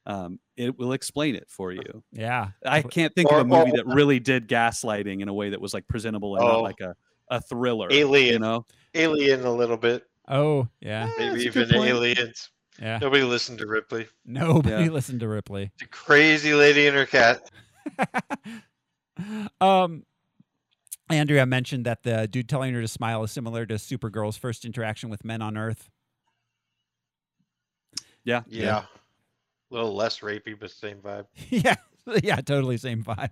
Um, it will explain it for you. yeah I can't think Or- of a movie or- that really did gaslighting in a way that was like presentable and Oh. not like a, a thriller. alien You know? Alien a little bit, oh yeah Eh, maybe that's even aliens. yeah Nobody listened to Ripley. nobody Yeah. listened to Ripley The crazy lady and her cat. um Andrea mentioned that the dude telling her to smile is similar to Supergirl's first interaction with men on Earth. Yeah. Yeah. A little less rapey, but same vibe. yeah, yeah, totally same vibe.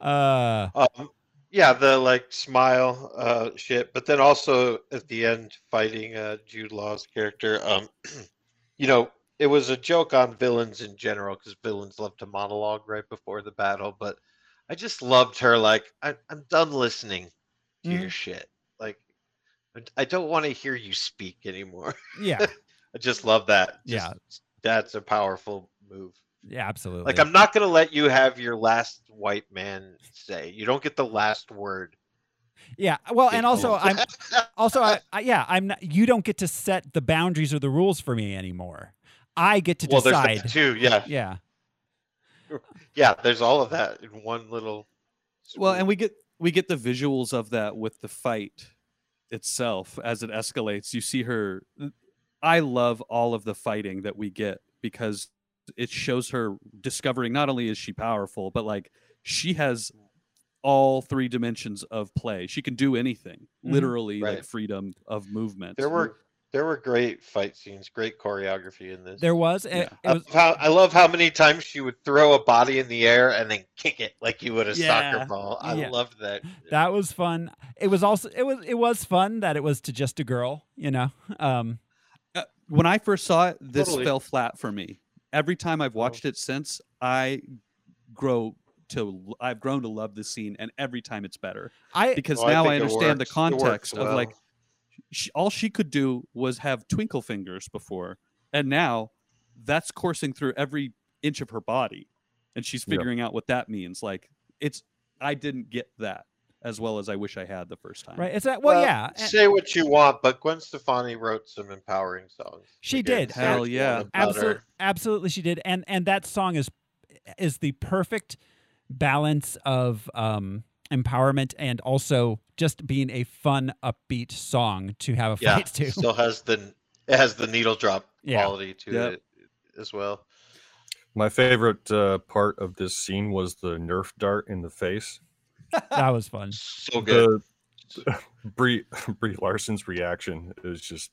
Uh, Um, yeah, the like smile uh, shit, but then also at the end fighting uh, Jude Law's character. Um, you know, it was a joke on villains in general because villains love to monologue right before the battle. But I just loved her. Like, I, I'm done listening to your shit. Like, I- I don't want to hear you speak anymore. yeah, I just love that. Yeah. That's a powerful move. Yeah, absolutely. Like, I'm not gonna let you have your last white man say. You don't get the last word. yeah, well, and also I'm also I, I yeah I'm not. You don't get to set the boundaries or the rules for me anymore. I get to well, there's decide. that too. Yeah, Yeah, yeah. There's all of that in one little. Well, and we get we get the visuals of that with the fight itself as it escalates. You see her. I love all of the fighting that we get because it shows her discovering not only is she powerful, but like she has all three dimensions of play. She can do anything, Mhm. literally like freedom of movement. there were There were great fight scenes, great choreography in this. There was. Yeah. it I was love how I love how many times she would throw a body in the air and then kick it like you would a Yeah. soccer ball. I Yeah. loved that. that was fun. It was also it was it was fun that it was to just a girl. You know. Um. Uh, when I first saw it, this Totally. fell flat for me. Every time I've watched it since, I grow to I've grown to love this scene, and every time it's better. I because Oh, I now I, it understand the works. It works context of like she, all she could do was have twinkle fingers before, and now that's coursing through every inch of her body, and she's figuring out what that means. Like it's I didn't get that as well as I wish I had the first time. right. It's that. Well, yeah. Say what you want, but Gwen Stefani wrote some empowering songs. She Again, did. Hell what yeah. absolutely, absolutely, she did. And and that song is is the perfect balance of um empowerment and also just being a fun, upbeat song to have a Yeah, fight to. It still has the it has the needle drop Yeah. quality to Yep. it as well. My favorite uh, part of this scene was the Nerf dart in the face. That was fun. So good. The Brie Brie Larson's reaction is just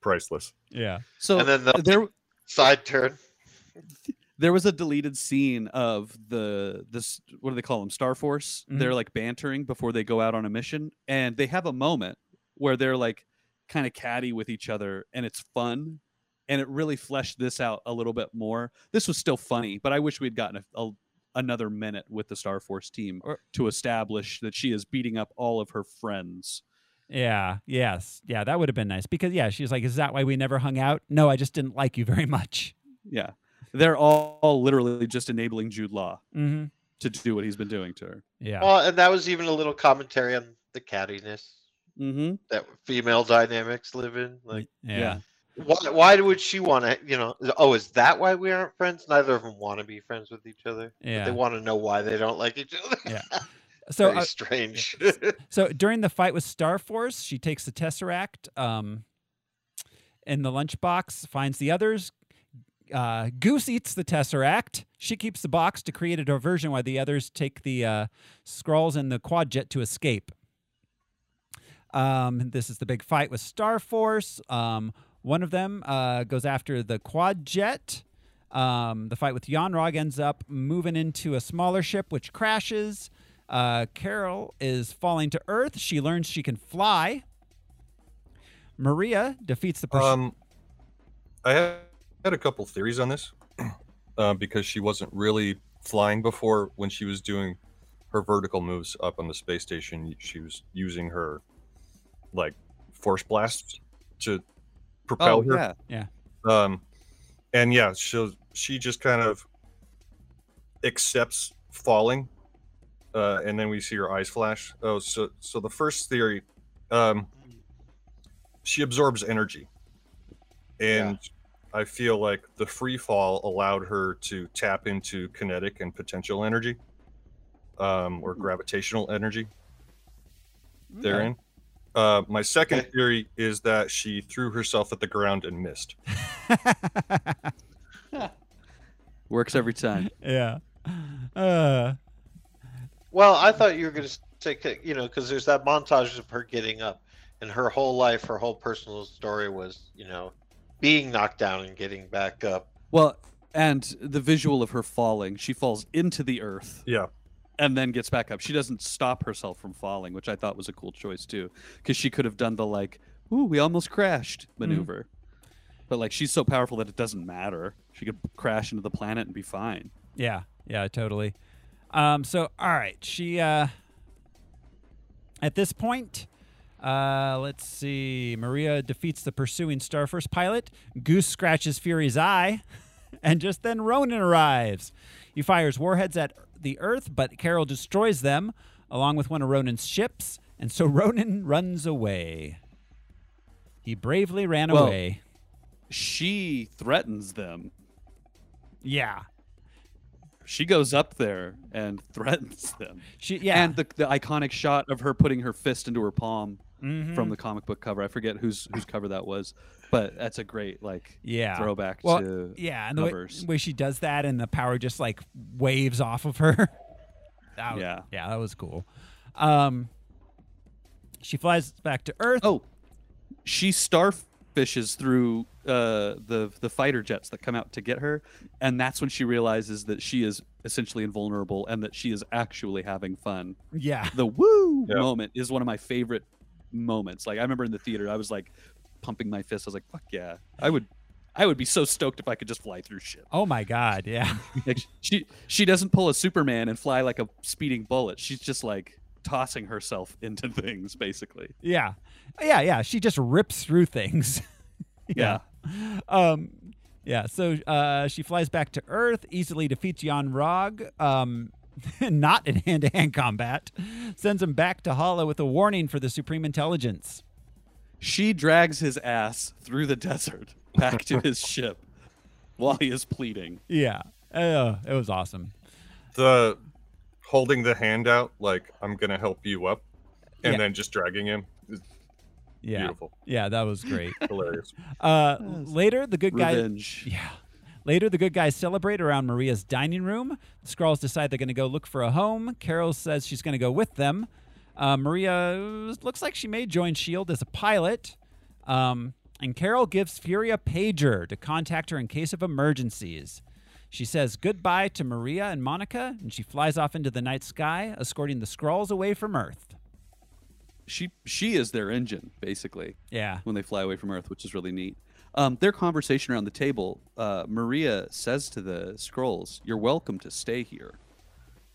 priceless. Yeah. So and then the there side turn. there was a deleted scene of the this what do they call them star force Mhm. they're like bantering before they go out on a mission and they have a moment where they're like kind of catty with each other and it's fun and it really fleshed this out a little bit more this was still funny but i wish we'd gotten a, a, another minute with the star force team Or- to establish that she is beating up all of her friends Yeah. Yes. Yeah. That would have been nice because yeah, she's like, "Is that why we never hung out?" No, I just didn't like you very much. yeah they're all, all literally just enabling jude law Mm-hmm. to do what he's been doing to her Yeah. Well, and that was even a little commentary on the cattiness mm-hmm that female dynamics live in. Like, yeah. Why, why would she want to, you know, oh, is that why we aren't friends? Neither of them want to be friends with each other. but Yeah. They want to know why they don't like each other. Yeah. So Very uh, strange. So during the fight with Star Force, she takes the Tesseract um, in the lunchbox, finds the others. Uh, Goose eats the Tesseract. She keeps the box to create a diversion while the others take the uh, Skrulls and the quad jet to escape. Um, this is the big fight with Star Force. Um, one of them uh, goes after the quad jet. Um, the fight with Yon Rogg ends up moving into a smaller ship, which crashes. Uh, Carol is falling to Earth. She learns she can fly. Maria defeats the person. Um, I had a couple theories on this uh, because she wasn't really flying before when she was doing her vertical moves up on the space station. She was using her like force blasts to propel oh her. yeah Um, and yeah, she she just kind of accepts falling, uh, and then we see her eyes flash. Oh, so so the first theory, um, she absorbs energy, and I feel like the free fall allowed her to tap into kinetic and potential energy, um, or gravitational energy therein. Uh, my second Okay. theory is that she threw herself at the ground and missed. works every time yeah. Uh, well, I thought you were going to say, you know, because there's that montage of her getting up, and her whole life, her whole personal story was, you know, being knocked down and getting back up. Well, and the visual of her falling, she falls into the earth Yeah. And then gets back up. She doesn't stop herself from falling, which I thought was a cool choice too, because she could have done the like, "Ooh, we almost crashed" maneuver. But like, she's so powerful that it doesn't matter. She could crash into the planet and be fine. yeah. Yeah. Totally. Um, so, all right. She, uh, at this point, uh, let's see. Maria defeats the pursuing Starforce pilot. Goose scratches Fury's eye. And just then Ronan arrives. He fires warheads at the Earth, but Carol destroys them along with one of Ronan's ships. And so Ronan runs away. He bravely ran Well- away. She threatens them. Yeah. She goes up there and threatens them. She, yeah. And the, the iconic shot of her putting her fist into her palm Mhm. from the comic book cover. I forget whose whose cover that was, but that's a great like yeah. throwback Well, to yeah, and the way, way she does that, and the power just like waves off of her. That was- Yeah. yeah, that was cool. Um, she flies back to Earth. Oh, she starfishes through uh, the the fighter jets that come out to get her, and that's when she realizes that she is essentially invulnerable and that she is actually having fun. Yeah. The woo Yeah. moment is one of my favorite moments. Like I remember in the theater, I was like pumping my fist. I was like, "Fuck yeah!" I would, I would be so stoked if I could just fly through shit. Oh my God. Yeah. Like she she doesn't pull a Superman and fly like a speeding bullet. She's just like tossing herself into things, basically. Yeah. Yeah. Yeah. She just rips through things. Yeah. Um, yeah. So uh, she flies back to Earth, easily defeats Yon Rogg, um, not in hand to hand combat, sends him back to Hala with a warning for the Supreme Intelligence. She drags his ass through the desert back to his ship while he is pleading. Yeah. Uh, it was awesome. The holding the hand out, like I'm gonna help you up, and Yeah. then just dragging him Yeah. beautiful, Yeah. That was great. hilarious. Uh, later, the good guy. Yeah. Later, the good guys celebrate around Maria's dining room. The Skrulls decide they're going to go look for a home. Carol says she's going to go with them. Uh, Maria looks like she may join S.H.I.E.L.D. as a pilot. Um, and Carol gives Fury a pager to contact her in case of emergencies. She says goodbye to Maria and Monica, and she flies off into the night sky, escorting the Skrulls away from Earth. She she is their engine, basically. Yeah. when they fly away from Earth, which is really neat. Um, their conversation around the table, uh, Maria says to the Skrulls, "You're welcome to stay here,"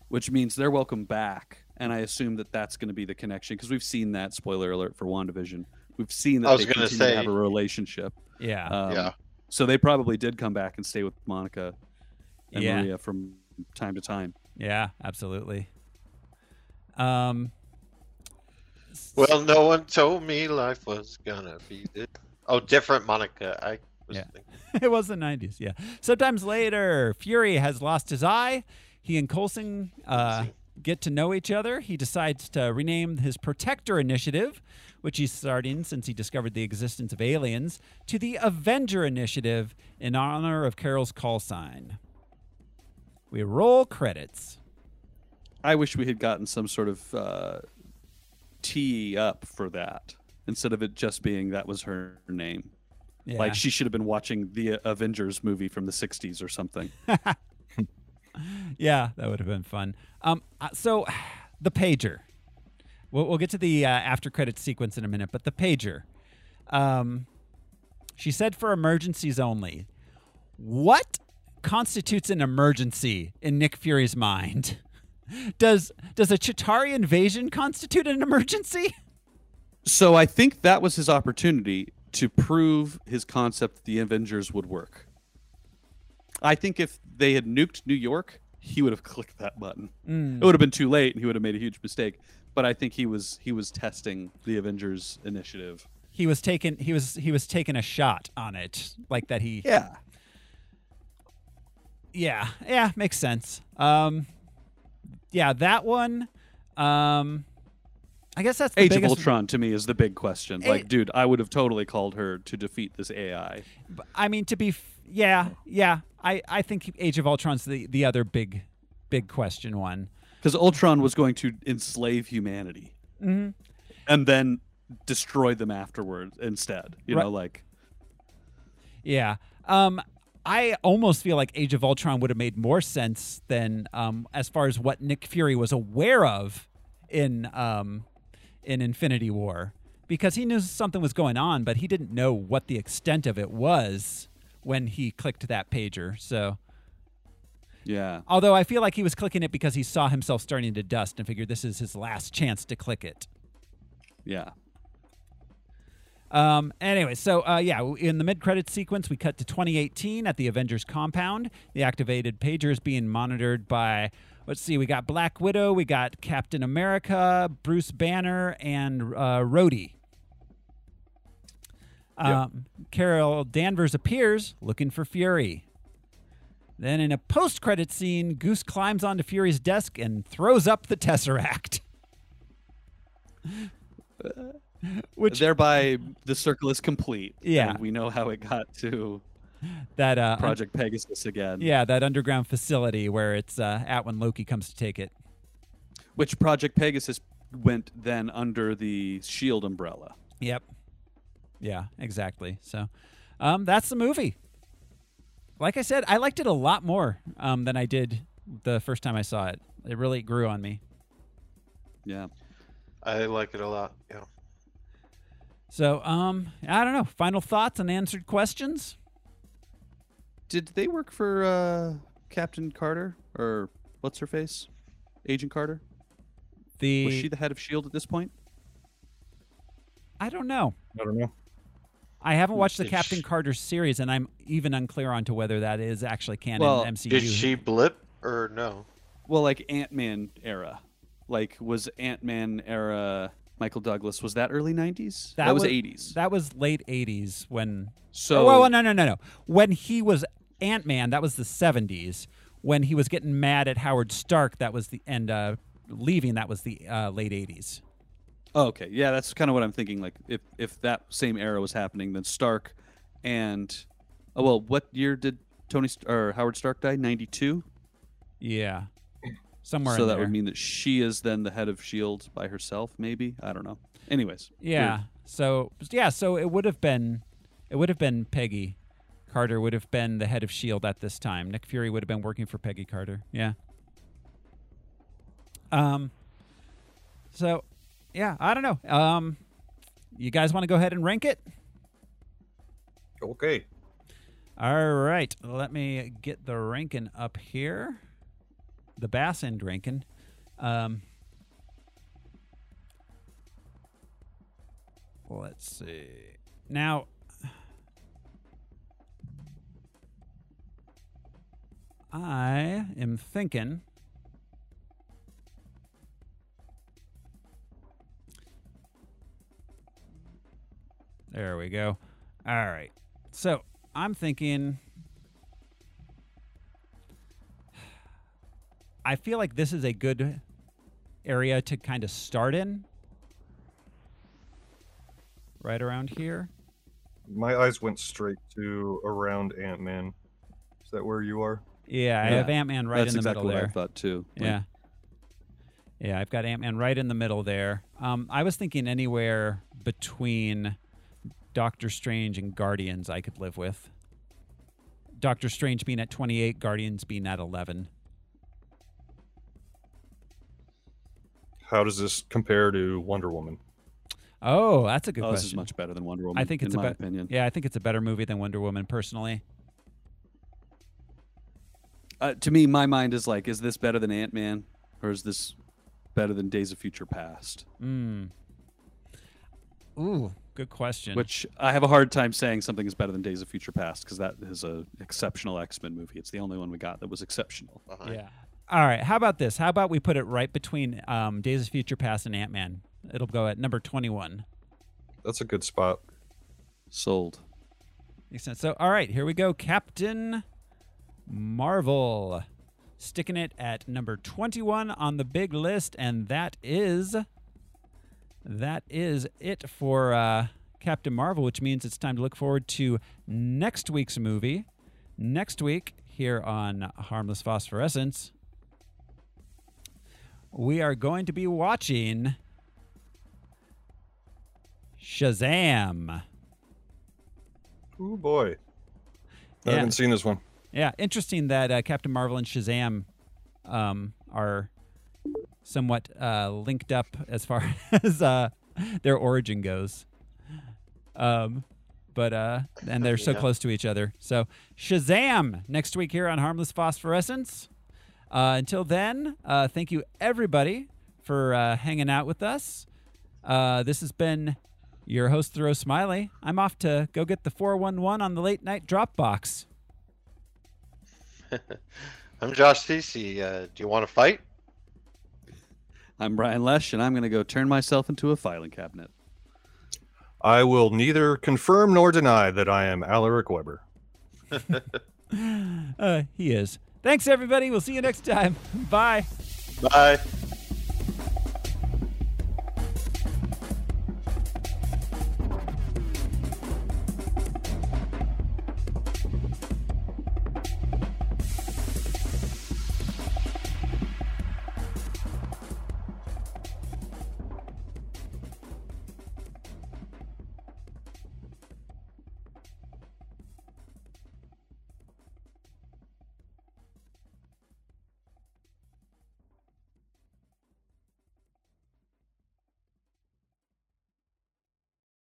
which means they're welcome back. And I assume that that's going to be the connection because we've seen that. Spoiler alert for Wandavision. We've seen that I was they gonna continue to say- have a relationship. Yeah. Um, Yeah. So they probably did come back and stay with Monica and Yeah. Maria from time to time. yeah, absolutely. Um, Well, no one told me life was gonna be this. Oh, different Monica. I was Yeah. thinking. it was the 90s, yeah. Sometimes later, Fury has lost his eye. He and Coulson uh, get to know each other. He decides to rename his Protector Initiative, which he's starting since he discovered the existence of aliens, to the Avenger Initiative in honor of Carol's call sign. We roll credits. I wish we had gotten some sort of uh, tee up for that instead of it just being that was her name. Yeah. Like she should have been watching the Avengers movie from the '60s or something. Yeah, that would have been fun. Um, uh, so the pager. We'll, we'll get to the uh, after credit sequence in a minute, but the pager. Um, she said for emergencies only. What constitutes an emergency in Nick Fury's mind? Does does a Chitauri invasion constitute an emergency? so I think that was his opportunity to prove his concept that the Avengers would work. I think if they had nuked New York, he would have clicked that button. It would have been too late, and he would have made a huge mistake. But I think he was he was testing the Avengers initiative. He was taking he was he was taking a shot on it, like that he Yeah. Yeah, yeah, makes sense. Um, yeah, that one. Um, I guess that's the Age biggest. of Ultron to me is the big question. Eh. Like, dude, I would have totally called her to defeat this AI. I mean, to be, f- yeah, yeah. I, I think Age of Ultron's the the other big, big question one. Because Ultron was going to enslave humanity Mm-hmm. and then destroy them afterwards instead. You Right. know, like, Yeah. Um, I almost feel like Age of Ultron would have made more sense than um, as far as what Nick Fury was aware of in um, in Infinity War, because he knew something was going on, but he didn't know what the extent of it was when he clicked that pager. So, yeah. although I feel like he was clicking it because he saw himself starting to dust and figured this is his last chance to click it. Yeah. Um, anyway, so uh, yeah, in the mid-credit sequence, we cut to 2018 at the Avengers compound. The activated pager is being monitored by, let's see, we got Black Widow, we got Captain America, Bruce Banner, and uh, Rhodey. Um, Carol Danvers appears looking for Fury. Then, in a post-credit scene, Goose climbs onto Fury's desk and throws up the Tesseract. Which Thereby, the circle is complete. Yeah. And we know how it got to that uh, Project Pegasus again. Yeah, that underground facility where it's uh, at when Loki comes to take it. Which Project Pegasus went then under the Shield umbrella. Yep. Yeah, exactly. So, um, that's the movie. Like I said, I liked it a lot more um, than I did the first time I saw it. It really grew on me. Yeah. I like it a lot. Yeah. So, um, I don't know. Final thoughts and answered questions. Did they work for uh, Captain Carter or what's her face? Agent Carter? The Was she the head of Shield at this point? I don't know. I don't know. I haven't watched the Did Captain sh- Carter series, and I'm even unclear on to whether that is actually canon Well, MCU. Did she blip or no? Well, like Ant Man era. Like was Ant Man era Michael Douglas? Was that early '90s? That, was '80s. That was late '80s when. So oh, well, well, no, no, no, no. When he was Ant Man, that was the '70s. When he was getting mad at Howard Stark, that was the and uh, leaving. That was the uh, late '80s. Oh, okay, yeah, that's kind of what I'm thinking. Like if if that same era was happening, then Stark and oh well, what year did Tony St- or Howard Stark die? '92. Yeah, somewhere. So that there. would mean that she is then the head of Shield by herself, maybe. I don't know. Anyways, Yeah. So yeah, so it would have been it would have been Peggy Carter would have been the head of Shield at this time. Nick Fury would have been working for Peggy Carter. Yeah. Um so yeah, I don't know. Um you guys want to go ahead and rank it? Okay. All right. Let me get the ranking up here. The bass end ranking. Um Let's see. Now, I am thinking. There we go. All right. So I'm thinking. I feel like this is a good area to kind of start in. Right around here. My eyes went straight to around Ant Man. Is that where you are? Yeah, I have Ant Man right that's in the exactly middle what there. I thought too. Like, Yeah. Yeah, I've got Ant Man right in the middle there. Um, I was thinking anywhere between Doctor Strange and Guardians I could live with. Doctor Strange being at 28, Guardians being at 11. How does this compare to Wonder Woman? Oh, that's a good Oh, this is much better than Wonder Woman. I think it's in a my bet- opinion. Yeah, I think it's a better movie than Wonder Woman personally. Uh, to me, my mind is like, is this better than Ant Man, or is this better than Days of Future Past? Mm. Ooh, good question. Which I have a hard time saying something is better than Days of Future Past because that is a exceptional X Men movie. It's the only one we got that was exceptional. Behind. Yeah. All right. How about this? How about we put it right between um, Days of Future Past and Ant Man? It'll go at number 21. That's a good spot. Sold. Makes sense. So, all right, here we go. Captain Marvel. Sticking it at number 21 on the big list. And that is. That is it for uh, Captain Marvel, which means it's time to look forward to next week's movie. Next week, here on Harmless Phosphorescence, we are going to be watching Shazam. Oh boy. I Yeah. haven't seen this one. Yeah, interesting that uh, Captain Marvel and Shazam um, are somewhat uh, linked up as far as uh, their origin goes. Um, but uh, and they're so Yeah. close to each other. So Shazam next week here on Harmless Phosphorescence. Uh, until then, uh, thank you everybody for uh, hanging out with us. Uh, this has been your host Thoreau Smiley. I'm off to go get the 411 on the late night Dropbox. I'm Josh Cece. Uh, do you want to fight? I'm Brian Lesh, and I'm going to go turn myself into a filing cabinet. I will neither confirm nor deny that I am Alaric Weber. Uh, he is. Thanks, everybody. We'll see you next time. Bye. Bye.